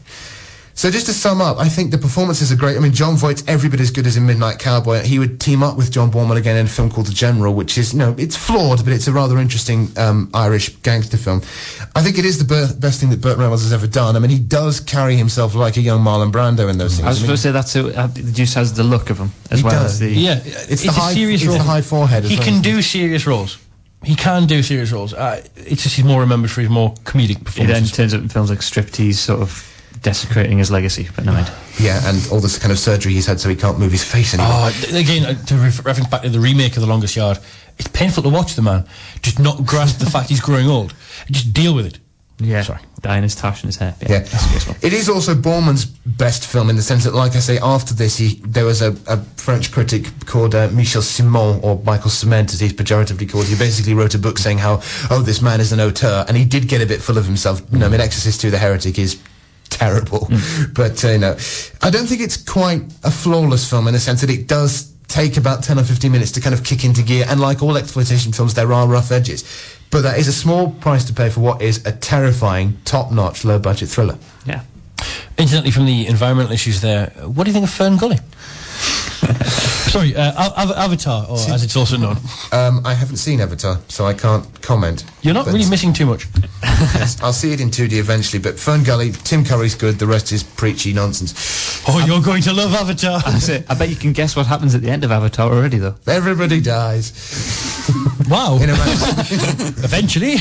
So just to sum up, I think the performances are great. I mean, Jon Voight's every bit as good as in Midnight Cowboy. He would team up with John Boorman again in a film called The General, which is, you know, it's flawed, but it's a rather interesting um, Irish gangster film. I think it is the ber- best thing that Burt Reynolds has ever done. I mean, he does carry himself like a young Marlon Brando in those scenes. I was I mean, supposed to say that's a, uh, the juice has the look of him as He well does. as the Yeah, It's the a high- serious it's role. the high forehead as He well, can isn't it? do serious roles. He can do serious roles. Uh, it's just he's more remembered for his more comedic performances. He then turns up in films like Striptease, sort of desecrating his legacy. But no mind. Yeah, and all this kind of surgery he's had so he can't move his face anymore. Oh, again, uh, to ref- reference back to the remake of The Longest Yard, it's painful to watch the man just not grasp the fact he's growing old. Just deal with it. Yeah, Sorry. dyeing his tash in his hair. Yeah, that's graceful. it is also Boorman's best film in the sense that, like I say, after this, he there was a, a French critic called uh, Michel Ciment or Michael Cement, as he's pejoratively called. He basically wrote a book saying how, oh, this man is an auteur, and he did get a bit full of himself. You know, I mean, Exorcist II: The Heretic is terrible, but uh, you know, I don't think it's quite a flawless film in the sense that it does take about 10 or 15 minutes to kind of kick into gear and like all exploitation films there are rough edges but that is a small price to pay for what is a terrifying top-notch low-budget thriller Yeah. Incidentally, from the environmental issues there, what do you think of Fern Gully? Sorry, uh, Av- Av- Avatar, or as it's also known. Um, I haven't seen Avatar, so I can't comment. You're not really missing too much. I'll see it in 2D eventually, but Fern Gully, Tim Curry's good, the rest is preachy nonsense. Oh, you're going to love Avatar. That's it. I bet you can guess what happens at the end of Avatar already, though. Everybody dies. wow. In a Eventually,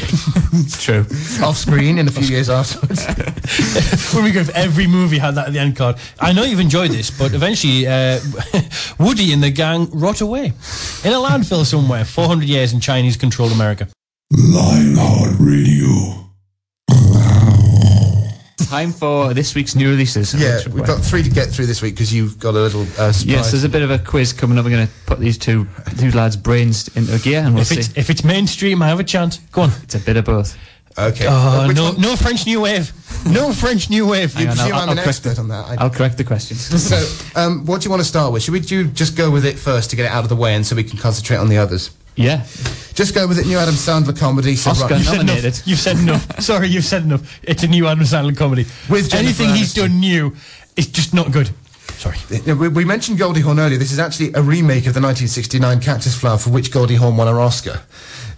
It's true. off screen in a few years afterwards. when we go, if every movie had that at the end card. I know you've enjoyed this, but eventually, uh, Woody and the gang rot away in a landfill somewhere, 400 years in Chinese-controlled America. Lionheart Radio. Time for this week's new releases. Yeah, we've got three to get through this week because you've got a little uh, surprise. Yes, there's a bit of a quiz coming up. We're going to put these two two lads' brains into gear, and we'll If see. it's, if it's mainstream, I have a chance. Go on. It's a bit of both. Okay. Uh, which no, one- no French New Wave. No French New Wave. You Hang on, presume I'll- I'm I'll an correct expert on that. I- I'll correct the question. So, um, what do you want to start with? Should we do just go with it first to get it out of the way and so we can concentrate on the others? yeah, Just go with it. New Adam Sandler comedy. So Oscar right- You've said nominated. enough. You've said enough. Sorry, you've said enough. It's a new Adam Sandler comedy. With Jennifer anything he's done new, it's just not good. Sorry. We, we mentioned Goldie Hawn earlier. This is actually a remake of the 1969 Cactus Flower for which Goldie Hawn won an Oscar.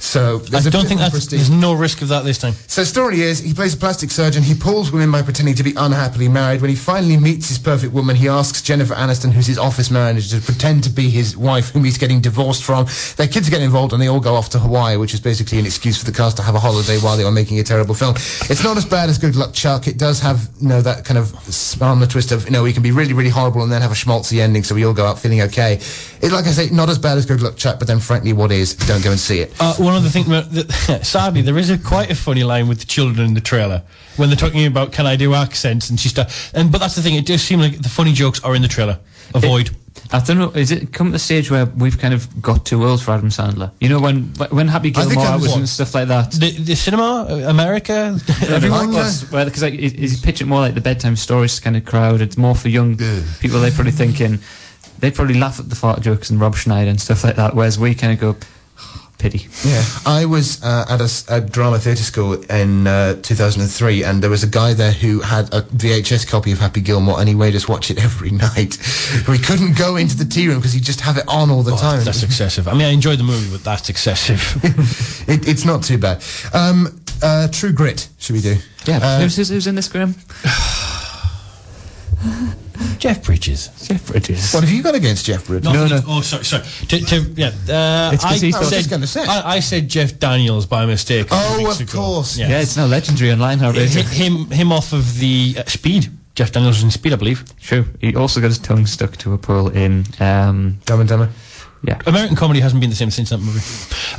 So I don't think that's, prestige. there's no risk of that this time. So story is, he plays a plastic surgeon. He pulls women by pretending to be unhappily married. When he finally meets his perfect woman, he asks Jennifer Aniston, who's his office manager, to pretend to be his wife, whom he's getting divorced from. Their kids get involved, and they all go off to Hawaii, which is basically an excuse for the cast to have a holiday while they are making a terrible film. It's not as bad as Good Luck Chuck. It does have, you know, that kind of on the twist of, you know, he can be really, really horrible and then have a schmaltzy ending, so we all go out feeling okay. It's like I say, not as bad as Good Luck Chuck, but then frankly, what is? Don't go and see it. Uh, one other thing, that, that- sadly, there is a quite a funny line with the children in the trailer when they're talking about can I do accents and she start, and but that's the thing. It does seem like the funny jokes are in the trailer. Avoid. I don't know. Is it come to the stage where we've kind of got too old for Adam Sandler? You know, when when Happy Gilmore was was and stuff like that. the, the cinema, uh, America, everyone. Like was- that. Because like, is is he pitching more like the bedtime stories kind of crowd? It's more for young people. They're probably thinking they'd probably laugh at the fart jokes and Rob Schneider and stuff like that. Whereas we kind of go, pity. Yeah, I was uh, at a drama theatre school in uh, 2003, and there was a guy there who had a VHS copy of Happy Gilmore, and he made us watch it every night. we couldn't go into the tea room because he'd just have it on all the time. Oh, That's excessive. I mean, I enjoyed the movie, but that's excessive. it, it's not too bad. Um, uh, True Grit, should we do? Yeah. Uh, who's, who's, who's in this, Graham? Jeff Bridges. Jeff Bridges. what have you got against Jeff Bridges? No, no. Oh, sorry, sorry. To, to, yeah, uh, It's 'cause I, I was said, just gonna say. I, I said Jeff Daniels by mistake. Oh, of ago. course. Yeah. Yeah, it's now legendary online. How It hit him him off of the uh, Speed. Jeff Daniels was in Speed, I believe. True. He also got his tongue stuck to a pole in. Um, Dumb and Dumber. Yeah. American comedy hasn't been the same since that movie.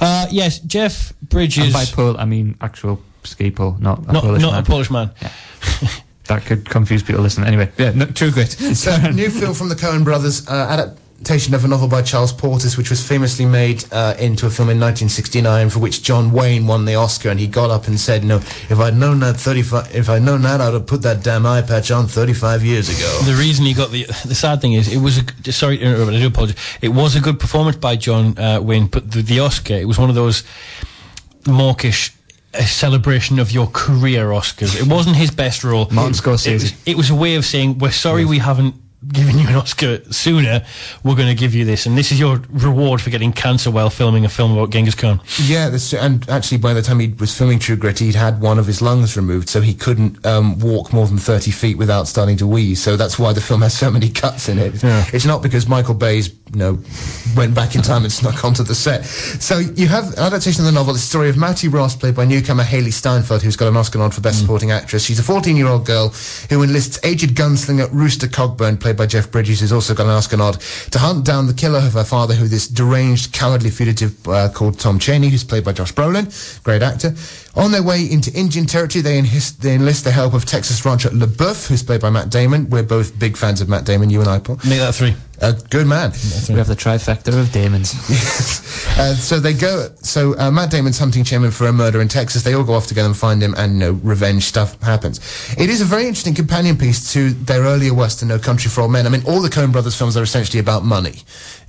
Uh, yes, Jeff Bridges. And by pole, I mean actual ski pole, not a not Polish not man. a Polish man. that could confuse people listening. Anyway, yeah, no, true grit. So, new film from the Coen brothers, uh, adaptation of a novel by Charles Portis, which was famously made uh, into a film in 1969, for which John Wayne won the Oscar, and he got up and said, "No, if I'd known that 35, if I'd known that, I'd have put that damn eye patch on 35 years ago." The reason he got the the sad thing is it was a sorry to interrupt, but I do apologize. It was a good performance by John uh, Wayne, but the, the Oscar it was one of those mawkish. A celebration of your career Oscars. It wasn't his best role. Martin It- Scorsese. It was, it was a way of saying we're sorry we haven't given you an Oscar sooner. We're going to give you this, and this is your reward for getting cancer while filming a film about Genghis Khan. Yeah, that's, and actually, by the time he was filming True Grit, he'd had one of his lungs removed, so he couldn't um, walk more than 30 feet without starting to wheeze. So that's why the film has so many cuts in it. Yeah. It's not because Michael Bay's, you know, went back in time and snuck onto the set. So you have an adaptation of the novel, the story of Mattie Ross, played by newcomer Hailee Steinfeld, who's got an Oscar nod for Best Supporting Actress. She's a 14-year-old girl who enlists aged gunslinger Rooster Cogburn, played by Jeff Bridges, who's also got an Oscar nod, to hunt down the killer of her father, who this deranged, cowardly fugitive uh, called Tom Chaney, who's played by Josh Brolin, great actor. On their way into Indian territory, they, enhist, they enlist the help of Texas rancher LaBoeuf, who's played by Matt Damon. We're both big fans of Matt Damon, you and I, Paul. Make that three. A good man. we have the trifecta of Damons. Uh, so they go. So uh, Matt Damon's hunting Chairman for a murder in Texas. They all go off together and find him, and you know, revenge stuff happens. It is a very interesting companion piece to their earlier Western, No Country for Old Men. I mean, all the Coen Brothers films are essentially about money.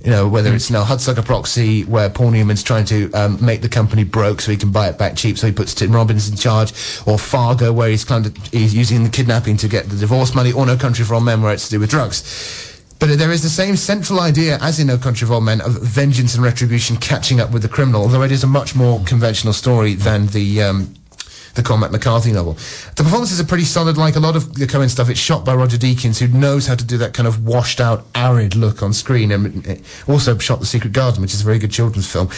You know, whether it's now Hudsucker Proxy, where Paul Newman's trying to um, make the company broke so he can buy it back cheap, so he puts Tim Robbins in charge, or Fargo, where he's kind of he's using the kidnapping to get the divorce money, or No Country for Old Men, where it's to do with drugs. But there is the same central idea as in No Country for Old Men of vengeance and retribution catching up with the criminal, although it is a much more conventional story than the um, the Cormac McCarthy novel. The performances are pretty solid, like a lot of the Coen stuff. It's shot by Roger Deakins, who knows how to do that kind of washed out, arid look on screen, and also shot The Secret Garden, which is a very good children's film.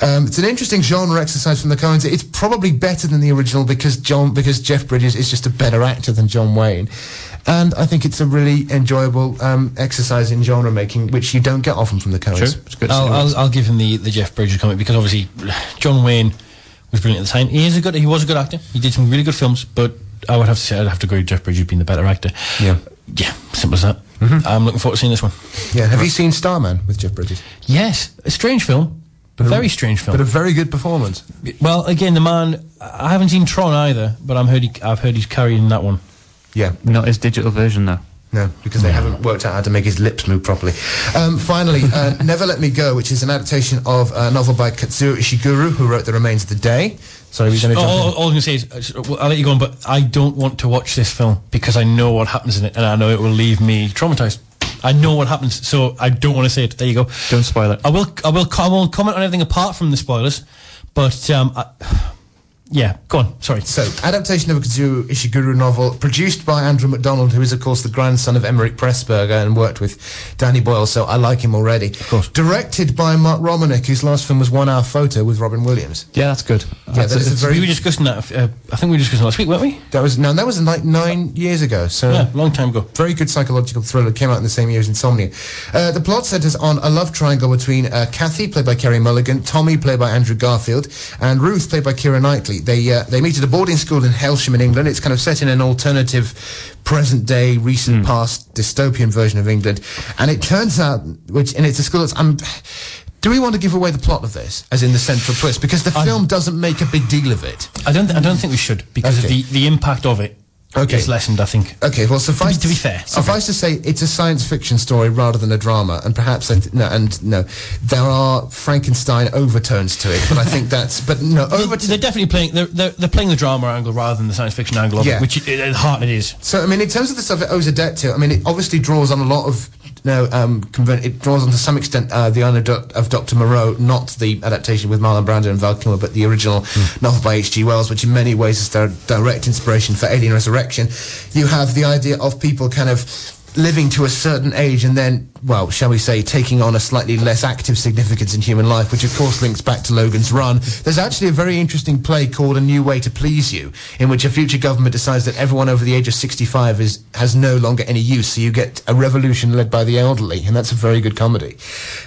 Um, it's an interesting genre exercise from the Coens. It's probably better than the original because John, because Jeff Bridges is just a better actor than John Wayne. And I think it's a really enjoyable um, exercise in genre making, which you don't get often from the Coens. True, it's good. I'll, I'll, I'll give him the, the Jeff Bridges comment because obviously John Wayne was brilliant at the time. He is a good. He was a good actor. He did some really good films, but I would have to say I'd have to agree with Jeff Bridges being the better actor. Yeah. Yeah, simple as that. I'm looking forward to seeing this one. Yeah. Have you seen Starman with Jeff Bridges? Yes, a strange film, a very strange film. But a very good performance. well, again, the man. I haven't seen Tron either, but I'm heard he, I've heard he's carrying that one. Yeah. Not his digital version, though. No, because they haven't worked out how to make his lips move properly. Um, finally, uh, Never Let Me Go, which is an adaptation of a novel by Kazuo Ishiguro, who wrote The Remains of the Day. Sorry, we're going to Oh, jump all, in. all I was going to say is, uh, I'll let you go on, but I don't want to watch this film because I know what happens in it, and I know it will leave me traumatized. I know what happens, so I don't want to say it. There you go. Don't spoil it. I will. I will. I won't comment on everything apart from the spoilers, but um, I, yeah, go on. Sorry. So, adaptation of a Kazuo Ishiguro novel, produced by Andrew MacDonald, who is, of course, the grandson of Emeric Pressburger and worked with Danny Boyle, so I like him already. Of course. Directed by Mark Romanek, whose last film was One Hour Photo with Robin Williams. Yeah, that's good. Yeah, That's that a very. we were discussing that. Uh, I think we were discussing last week, weren't we? that was no, that was like nine years ago. So Yeah, long time ago. Very good psychological thriller. Came out in the same year as Insomnia. Uh, the plot centers on a love triangle between uh, Kathy, played by Carey Mulligan, Tommy, played by Andrew Garfield, and Ruth, played by Keira Knightley. They uh, they meet at a boarding school in Hailsham in England. It's kind of set in an alternative, present day, recent past dystopian version of England, and it turns out, which and it's a school that's. Um, do we want to give away the plot of this, as in the central twist? Because the film doesn't make a big deal of it. I don't. I don't think we should because Okay. of the the impact of it Okay. It's lessened. I think. Okay, well, suffice to be fair, suffice to say, it's a science fiction story rather than a drama, and perhaps I th- no, and no, there are Frankenstein overtones to it, but I think that's but no They're, they're definitely playing. They're, they're, they're playing the drama angle rather than the science fiction angle of Yeah. it, which it, at heart it is. So I mean, in terms of the stuff it owes a debt to, I mean, it obviously draws on a lot of. No, um, convent, it draws on to some extent uh, the honor do- of Dr. Moreau, not the adaptation with Marlon Brando and Val Kilmer, but the original novel by H.G. Wells, which in many ways is their direct inspiration for Alien Resurrection. You have the idea of people kind of living to a certain age and then, well, shall we say, taking on a slightly less active significance in human life, which of course links back to Logan's Run. There's actually a very interesting play called A New Way to Please You, in which a future government decides that everyone over the age of 65 is has no longer any use, so you get a revolution led by the elderly, and that's a very good comedy.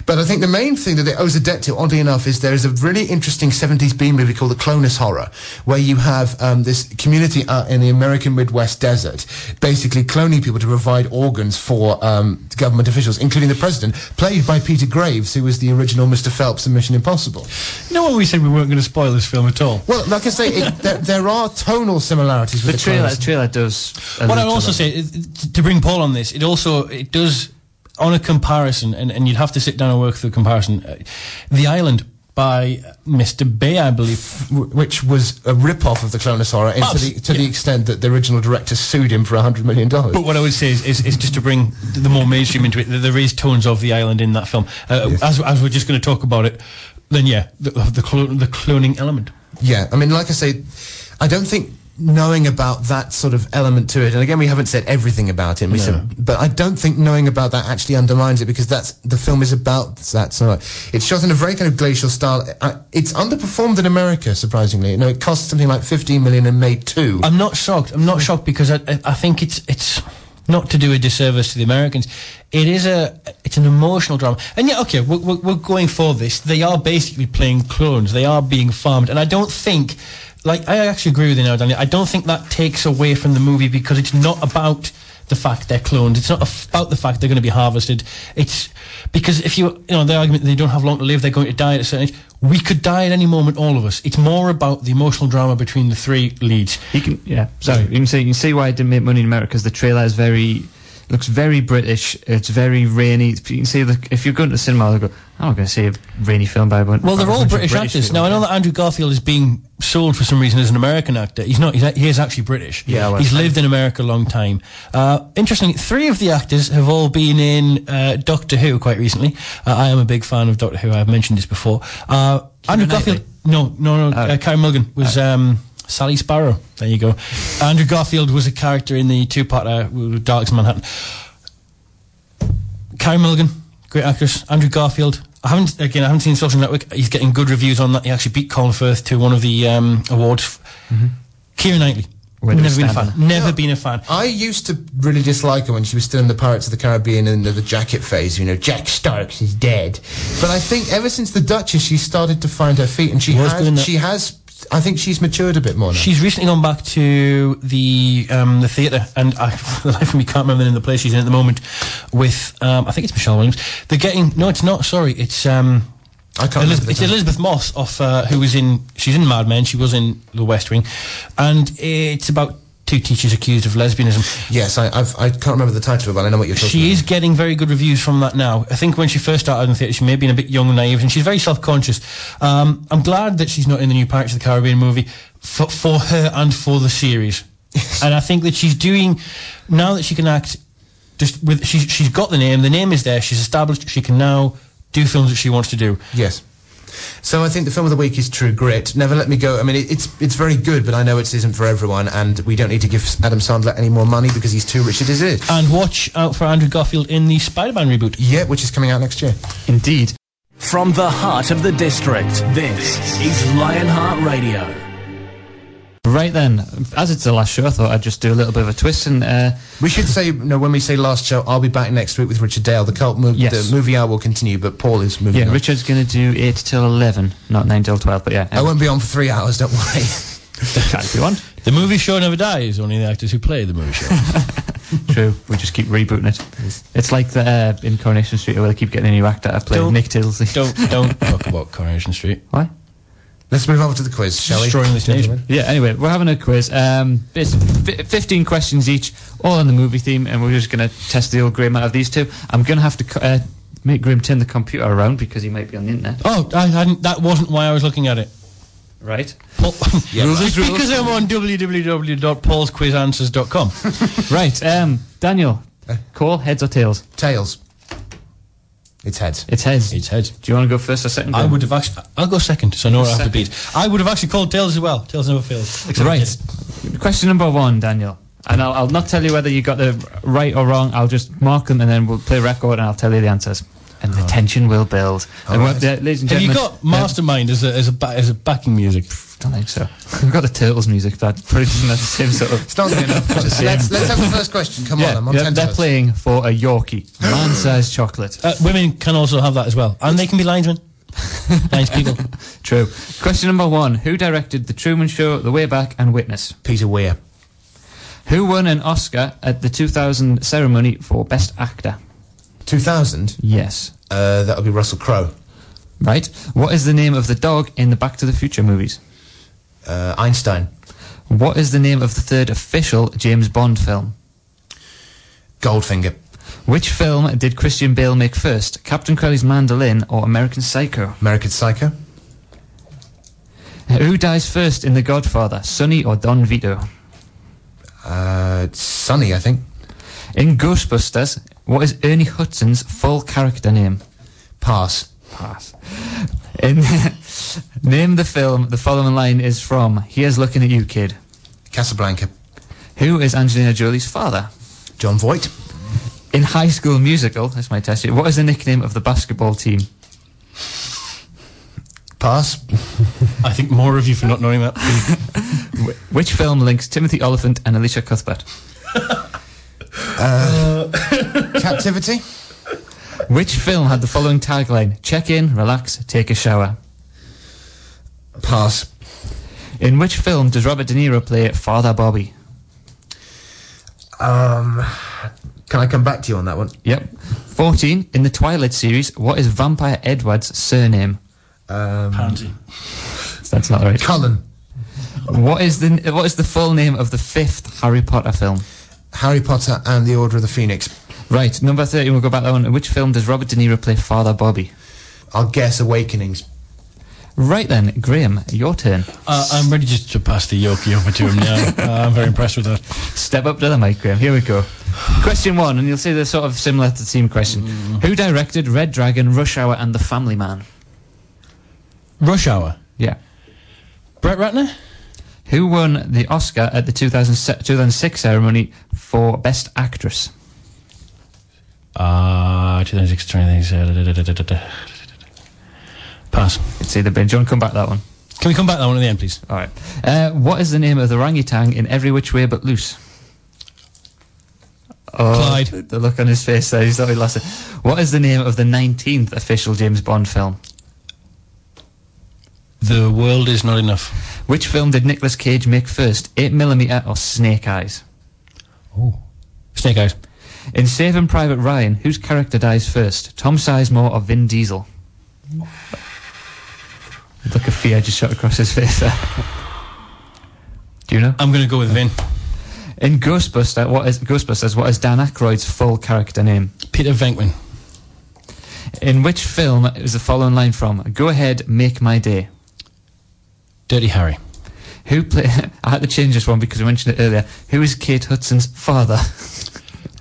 But I think the main thing that it owes a debt to, oddly enough, is there is a really interesting 70s B movie called The Clonus Horror, where you have um, this community out in the American Midwest desert, basically cloning people to provide organs for um, government officials, including the president, played by Peter Graves, who was the original Mr. Phelps in Mission Impossible. You know when we said we weren't going to spoil this film at all? Well, like I say, it, there, there are tonal similarities with The the, trailer, Clonus. the trailer does. What I'd also say, is- to bring Paul on this, it also it does on a comparison, and, and you'd have to sit down and work through a comparison. Uh, the Island by Mr. B, I believe. which was a rip-off of the Clonus Horror, and to, Abs- the, to the extent that the original director sued him for $100 million. But what I would say is, is, is just to bring the more mainstream into it, that there is tones of the island in that film. Uh, as, as we're just going to talk about it, then yeah, the, the, the cloning element. Yeah, I mean, like I say, I don't think knowing about that sort of element to it, and again, we haven't said everything about it, we said, but I don't think knowing about that actually undermines it because that's the film is about that. So it's shot in a very kind of glacial style. It's underperformed in America, surprisingly. You know, it cost something like 15 million and made two. I'm not shocked. I'm not shocked because I, I, I think it's it's not to do a disservice to the Americans. It is a it's an emotional drama, and yeah, okay, we're, we're, we're going for this. They are basically playing clones. They are being farmed, and I don't think. Like I actually agree with you now, Daniel. I don't think that takes away from the movie because it's not about the fact they're cloned. It's not about the fact they're going to be harvested. It's because if you you know the argument they don't have long to live, they're going to die at a certain age. We could die at any moment, all of us. It's more about the emotional drama between the three leads. You can, yeah. Sorry, you can see you can see why it didn't make money in America because the trailer is very looks very British. It's very rainy. You can see the, if you're going to the cinema, they'll go, "I'm not going to see a rainy film by one." Well, they're all of British, actors. people." Now, I know that Andrew Garfield is being sold for some reason as an American actor. He's not. He's, he is actually British. Yeah, well, he's lived in America a long time. Uh, interestingly, three of the actors have all been in uh, Doctor Who quite recently. Uh, I am a big fan of Doctor Who. I've mentioned this before. Uh, Andrew? Garfield. No, no, no. Oh. Uh, Karen Mulligan was. Um, Sally Sparrow. There you go. Andrew Garfield was a character in the two-parter with Daleks in Manhattan. Karen Mulligan, great actress. Andrew Garfield. I haven't again. I haven't seen Social Network. He's getting good reviews on that. He actually beat Colin Firth to one of the um, awards. Kieran Knightley. Where do we Never been a fan. Never been a fan. I used to really dislike her when she was still in the Pirates of the Caribbean in the, the jacket phase. You know, Jack Starks is dead. But I think ever since the Duchess, she started to find her feet, and she Was has. She has. I think she's matured a bit more now. She's recently gone back to the um, the theatre, and I, for the life of me, can't remember the name of the place she's in at the moment. With um, I think it's Michelle Williams. They're getting no, it's not. Sorry, it's um, I can't. Elizabeth, it's. Elisabeth Moss off uh, who was in she's in Mad Men. She was in The West Wing, and it's about two teachers accused of lesbianism. Yes, I, I've, I can't remember the title of it, but I know what you're talking She about. is getting very good reviews from that now. I think when she first started in the theatre, she may have been a bit young and naive, and she's very self-conscious. Um, I'm glad that she's not in the new Pirates of the Caribbean movie for, for her and for the series. and I think that she's doing now that she can act. Just with she's she's got the name. The name is there. She's established. She can now do films that she wants to do. Yes. So I think the film of the week is True Grit. Never Let Me Go. I mean, it, it's it's very good, but I know it isn't for everyone, and we don't need to give Adam Sandler any more money because he's too rich as it is. And watch out for Andrew Garfield in the Spider-Man reboot. Yeah, which is coming out next year. Indeed. From the heart of the district, this is Lionheart Radio. Right then, as it's the last show, I thought I'd just do a little bit of a twist and uh, We should say, no, when we say last show, I'll be back next week with Richard Dale. The cult movie, Yes. the movie hour will continue, but Paul is moving yeah, on. Richard's going to do eight till eleven, not nine till twelve. But yeah, I won't be on for three hours, don't worry. can if you want. The movie show never dies. Only the actors who play the movie show. True, we just keep rebooting it. It's like the uh, in Coronation Street where they keep getting a new actor to play Don't- Nick Tilsley. don't don't talk about Coronation Street. Why? Let's move over to the quiz, shall we? Destroying this nation. Yeah, anyway, we're having a quiz. Um, it's fi 15 questions each, all on the movie theme, and we're just going to test the old Graham out of these two. I'm going to have to co- uh, make Graham turn the computer around because he might be on the internet. Oh, I hadn't. That wasn't why I was looking at it. Right? Paul, Yeah, right. is rules. because I'm on www.paulsquizanswers.com. right, um, Daniel, call heads or tails? Tails. It's heads. It's heads. It's heads. Do you want to go first or second? I would have actually. I'll go second, so I know what I have to beat. I would have actually called tails as well. Tails never fails. Right. Question number one, Daniel. And I'll, I'll not tell you whether you got the right or wrong. I'll just mark them and then we'll play record and I'll tell you the answers. And the tension will build. and right. what- ladies and Have you gentlemen, got Mastermind as a as a ba- as a backing music? I don't think so. We've got the Turtles music. That pretty much the same sort of. It's not good enough. let's, let's have the first question. Come on, I'm on yeah, 10 they're toes. playing for a Yorkie, man-sized chocolate. Uh, women can also have that as well, and they can be linesmen. Lines people. True. Question number one: Who directed The Truman Show, The Way Back, and Witness? Peter Weir. Who won an Oscar at the 2000 ceremony for Best Actor? 2000, Yes. uh, that would be Russell Crowe. Right. What is the name of the dog in the Back to the Future movies? Uh, Einstein. What is the name of the third official James Bond film? Goldfinger. Which film did Christian Bale make first? Captain Corelli's Mandolin or American Psycho? American Psycho. Who dies first in The Godfather, Sonny or Don Vito? Uh, Sonny, I think. In Ghostbusters, what is Ernie Hudson's full character name? Pass. Pass. In name the film the following line is from. Here's looking at you, kid. Casablanca. Who is Angelina Jolie's father? Jon Voight. In High School Musical, that's my test you. What is the nickname of the basketball team? Pass. I think more of you for not knowing that. Which film links Timothy Olyphant and Elisha Cuthbert? Uh, Captivity. Which film had the following tagline: "Check in, relax, take a shower"? Pass. In which film does Robert De Niro play Father Bobby? Um, can I come back to you on that one? Yep. 14. In the Twilight series, what is Vampire Edward's surname? Um, Pansy. That's not right. Cullen. What is the what is the full name of the fifth Harry Potter film? Harry Potter and the Order of the Phoenix. Right, number 13, we'll go back to that one. In which film does Robert De Niro play Father Bobby? I'll guess Awakenings. Right then, Graham, your turn. Uh, I'm ready just to pass the Yorkie over to him now. Uh, I'm very impressed with that. Step up to the mic, Graham. Here we go. Question one, and you'll see they're sort of similar to the team question. Who directed Red Dragon, Rush Hour, and The Family Man? Rush Hour. Yeah. Brett Ratner? Who won the Oscar at the 2000 2006 ceremony for Best Actress? Uh, 2006, 2006. Pass. It's either been. Do you want to come back to that one? Can we come back to that one at the end, please? All right. Uh, what is the name of the orangutan in Every Which Way But Loose? Oh, Clyde. The look on his face there. He's lost it. What is the name of the 19th official James Bond film? The world is not enough. Which film did Nicolas Cage make first, 8mm or Snake Eyes? Oh. Snake Eyes. In Saving Private Ryan, whose character dies first, Tom Sizemore or Vin Diesel? Look of fear just shot across his face there. Do you know? I'm going to go with Vin. In Ghostbuster, what is Ghostbusters? What is Dan Aykroyd's full character name? Peter Venkman. In which film is the following line from? Go ahead, make my day. Dirty Harry. Who play? I had to change this one because I mentioned it earlier. Who is Kate Hudson's father?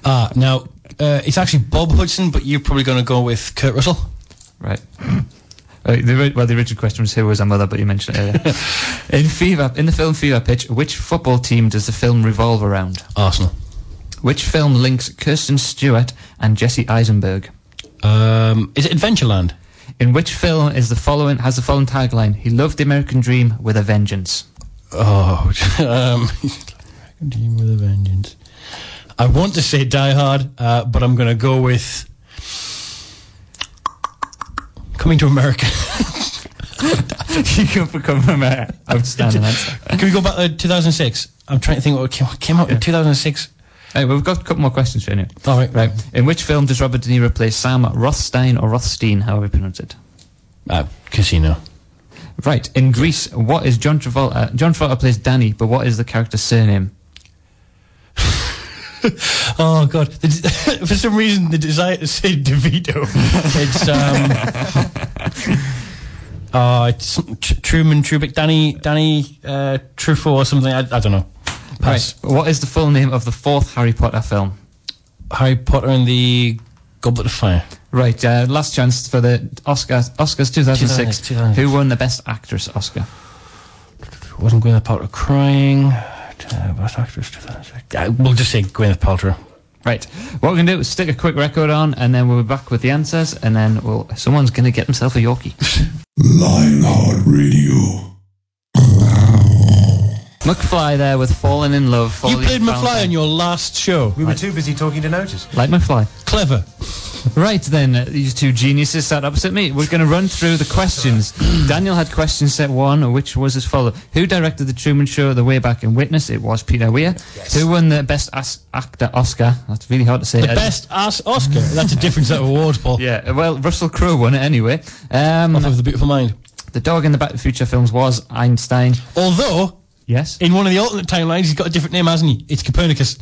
Ah, now, uh, it's actually Bob Hudson, but you're probably going to go with Kurt Russell. right. Uh, the, well, the original question was who was her mother, but you mentioned it earlier. in Fever, in the film Fever Pitch, which football team does the film revolve around? Arsenal. Which film links Kirsten Stewart and Jesse Eisenberg? Um, is it Adventureland? In which film is the following has the following tagline? He loved the American dream with a vengeance. Oh, um, American Dream with a Vengeance. I want to say Die Hard, uh, but I'm going to go with Coming to America. you can become an outstanding answer. Can we go back to 2006? I'm trying to think what came, came out in 2006. Hey, we've got a couple more questions for you. All right, Right. In which film does Robert De Niro play Sam Rothstein or Rothstein, however you pronounce it? Uh, Casino. Right. In Grease, what is John Travolta? John Travolta plays Danny, but what is the character's surname? Oh God! De- for some reason, the desire to say DeVito. it's um. Oh, it's Tr- Truman Trubick, Danny, Danny uh, Truffaut or something. I, I don't know. Pass. Right. What is the full name of the fourth Harry Potter film? Harry Potter and the Goblet of Fire. Right. Uh, last chance for the Oscars. Oscars 2006. 2006. Who won the Best Actress Oscar? Wasn't going to part of crying. Uh, best actress. 2006. Uh, we'll just say Gwyneth Paltrow. Right. What we're going to do is stick a quick record on, and then we'll be back with the answers, and then we'll, someone's going to get himself a Yorkie. Lionheart Radio. McFly there with Falling in Love. You played in McFly on your last show. We were too busy talking to notice. Like McFly. Clever. Right then, these two geniuses sat opposite me. We're going to run through the questions. Daniel had question set one, which was as follows: Who directed the Truman Show, The Way Back, and Witness? It was Peter Weir. Who won the Best As- Actor Oscar? That's really hard to say. The best ass Oscar. That's a different set of awards, Paul. Yeah, well, Russell Crowe won it anyway. Um, Off of The Beautiful Mind. the dog in the Back to the Future films was Einstein. Although, Yes. in one of the alternate timelines, he's got a different name, hasn't he? It's Copernicus.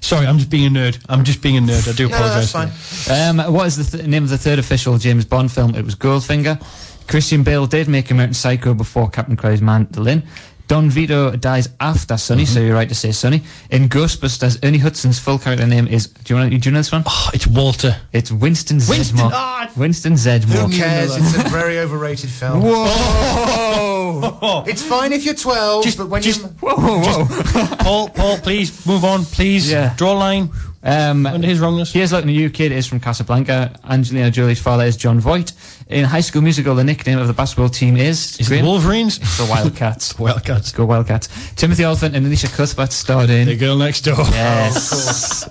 Sorry, I'm just being a nerd. I'm just being a nerd. I do No, apologise. that's fine. Um, what is the th- name of the third official James Bond film? It was Goldfinger. Christian Bale did make American Psycho before Captain Crow's Mandolin. Don Vito dies after Sonny, so you're right to say Sonny. In Ghostbusters, Ernie Hudson's full character name is. Do you, want, do you know this one? Oh, it's Walter. It's Winston Winston, Zeddemore. ah! Winston Who cares? It's a very overrated film. Whoa! It's fine if you're 12, Just- but when just- you whoa, whoa, whoa. Paul, Paul, please move on. Please Yeah. draw a line Um, under his wrongness. Here's like at new kid is from Casablanca. Angelina Jolie's father is Jon Voight. In High School Musical, the nickname of the basketball team is. Is it Graham? the Wolverines? The Wildcats. Wildcats. Go Wildcats. Timothy Olyphant and Elisha Cuthbert starred in. The girl next door. Yes.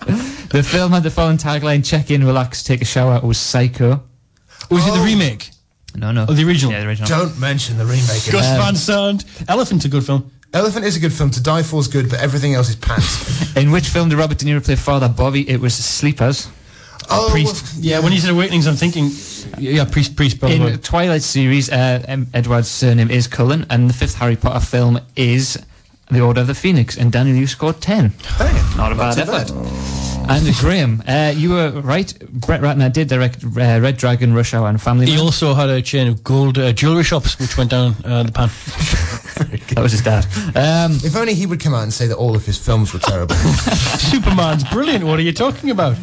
the film had the following tagline: "Check in, relax, take a shower." It was Psycho. Was it the Oh. remake? No, no. Oh, the original. Yeah, the original. don't mention the remake. Gus of Van Sant. Elephant's a good film. Elephant is a good film. To Die For is good, but everything else is pants. In which film did Robert De Niro play Father Bobby? It was Sleepers. oh, Priest. Yeah, when you said Awakenings, I'm thinking. Yeah, Priest, Priest, In brother. Twilight series, uh, Em- Edward's surname is Cullen, and the fifth Harry Potter film is The Order of the Phoenix. And Daniel, you scored ten. Dang it. Not a bad too effort. Bad. And Graham, uh, you were right. Brett Ratner did direct uh, Red Dragon, Rush Hour, and Family He Man. also had a chain of gold uh, jewellery shops which went down uh, the pan. That was his dad. Um, If only he would come out and say that all of his films were terrible. Superman's brilliant. What are you talking about?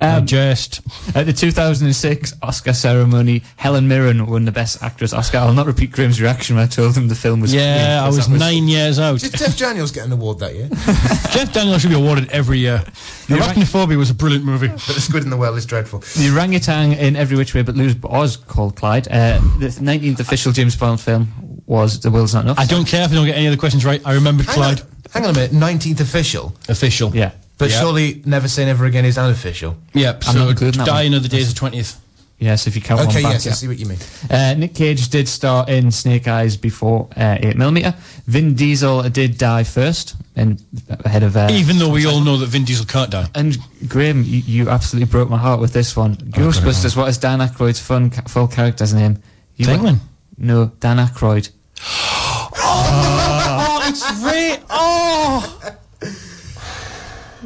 I jest. At the 2006 Oscar ceremony, Helen Mirren won the Best Actress Oscar. I'll not repeat Graham's reaction when I told him the film was. Yeah, I because was nine years out. Did Jeff Daniels get an award that year? Jeff Daniels should be awarded every year. Arachnophobia was a brilliant movie. But The Squid and the Whale is dreadful. The orangutan in Every Which Way But Loose was called Clyde. Uh, the 19th official James Bond film was The Will's Not Enough. I don't care if I don't get any of the questions right. I remembered Hang Clyde. on, hang on a minute. 19th official. Official. Yeah. But Yeah. surely Never Say Never Again is unofficial. Yep. I'm so not including that die one. another day is the twentieth. Yes, if you count Okay, one back. yes, I yeah. see what you mean. Uh, Nick Cage did star in Snake Eyes before uh, 8mm. Vin Diesel did die first, and ahead of. Uh, Even though we all know that Vin Diesel can't die. and Graham, you, you absolutely broke my heart with this one. Ghostbusters, what is Dan Aykroyd's fun, ca- full character's name? You Venkman. No, Dan Aykroyd. Oh, it's Ray. Oh,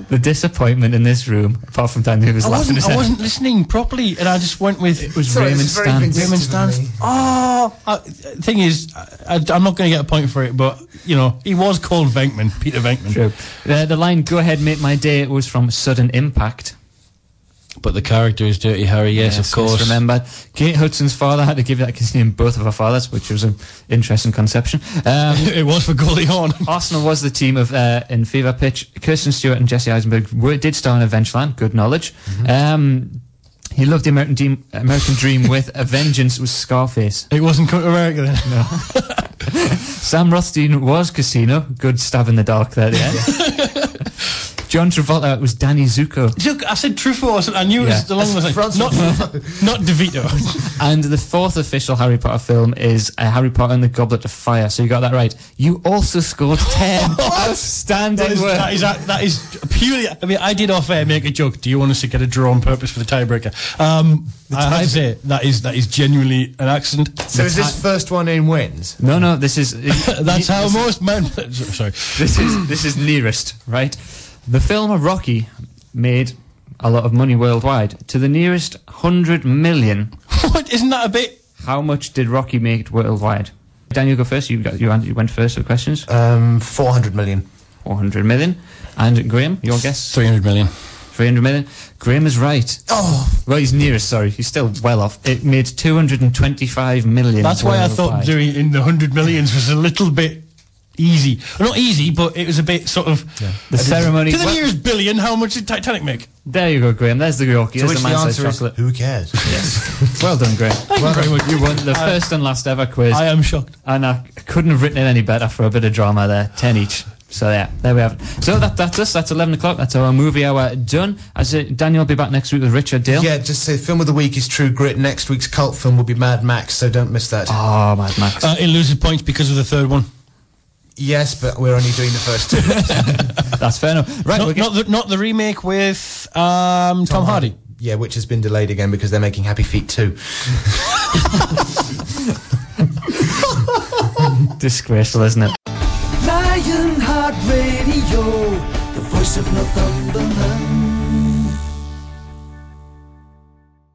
The disappointment in this room, apart from Daniel who was I laughing wasn't. I wasn't listening properly, and I just went with. It was Sorry, Raymond this is very Stan. vindictive Raymond of Stans. Oh, uh, thing is, I, am not going to get a point for it, but you know, he was called Venkman, Peter Venkman. True. Uh, the line "Go ahead, make my day" was from Sudden Impact. But the character is Dirty Harry. Yes, of course. Remember, Kate Hudson's father had to give name both of her fathers, which was an interesting conception. Um, it was for Goldie Hawn. Arsenal was the team of uh, in Fever Pitch. Kirsten Stewart and Jesse Eisenberg were, did star in Adventureland. Good knowledge. Um, he loved the American Dream, American Dream with a Vengeance was Scarface. It wasn't to America then. Sam Rothstein was Casino. Good stab in the dark there. Yeah. John Travolta It was Danny Zuko. Look, I said Truffaut. or something. I knew it Yeah. was along those lines. Francis Not, not DeVito. And the fourth official Harry Potter film is uh, Harry Potter and the Goblet of Fire. So you got that right. You also scored 10. Outstanding That is, work. that, is, that is purely. I mean, I did off air make a joke. Do you want us to get a draw on purpose for the tiebreaker? Um, I have to say that is that is genuinely an accident. So is this first one in wins? No, no, this is. That's how most men. Sorry. This is this is nearest, right? The film of Rocky made a lot of money worldwide. To the nearest hundred million, what? Isn't that a bit? how much did Rocky make worldwide? Daniel, go first. You got you, you went first with questions. Um, 400 million. Four hundred million. And Graham, your guess? Three hundred million. Three hundred million. Graham is right. Oh, Well, he's nearest. Sorry, he's still well off. It made two hundred and twenty-five million. That's why I thought worldwide. doing in the hundred millions was a little bit. Easy. Well, not easy, but it was a bit sort of. The ceremony. To the well, nearest billion, how much did Titanic make? there you go, Graham. There's the Yorkie. To There's which the the man-sized answer is, chocolate. who cares? Yes. Well done, Graham. Thank you very much. You won the first and last ever quiz. I am shocked. and I couldn't have written it any better for a bit of drama there. 10 each. So yeah, there we have it. So that, that's us. That's 11 o'clock. That's our movie hour done. As uh, Daniel will be back next week with Richard Dale. Yeah, just say film of the week is True Grit. Next week's cult film will be Mad Max, so don't miss that. Oh, Mad Max. Uh, it loses points because of the third one. Yes, but we're only doing the first two. That's fair enough. Right, we're Not, not, the, not the remake with um, Tom, Hardy. Yeah, which has been delayed again because they're making Happy Feet 2. disgraceful, isn't it? Lionheart Radio, the voice of Northumberland.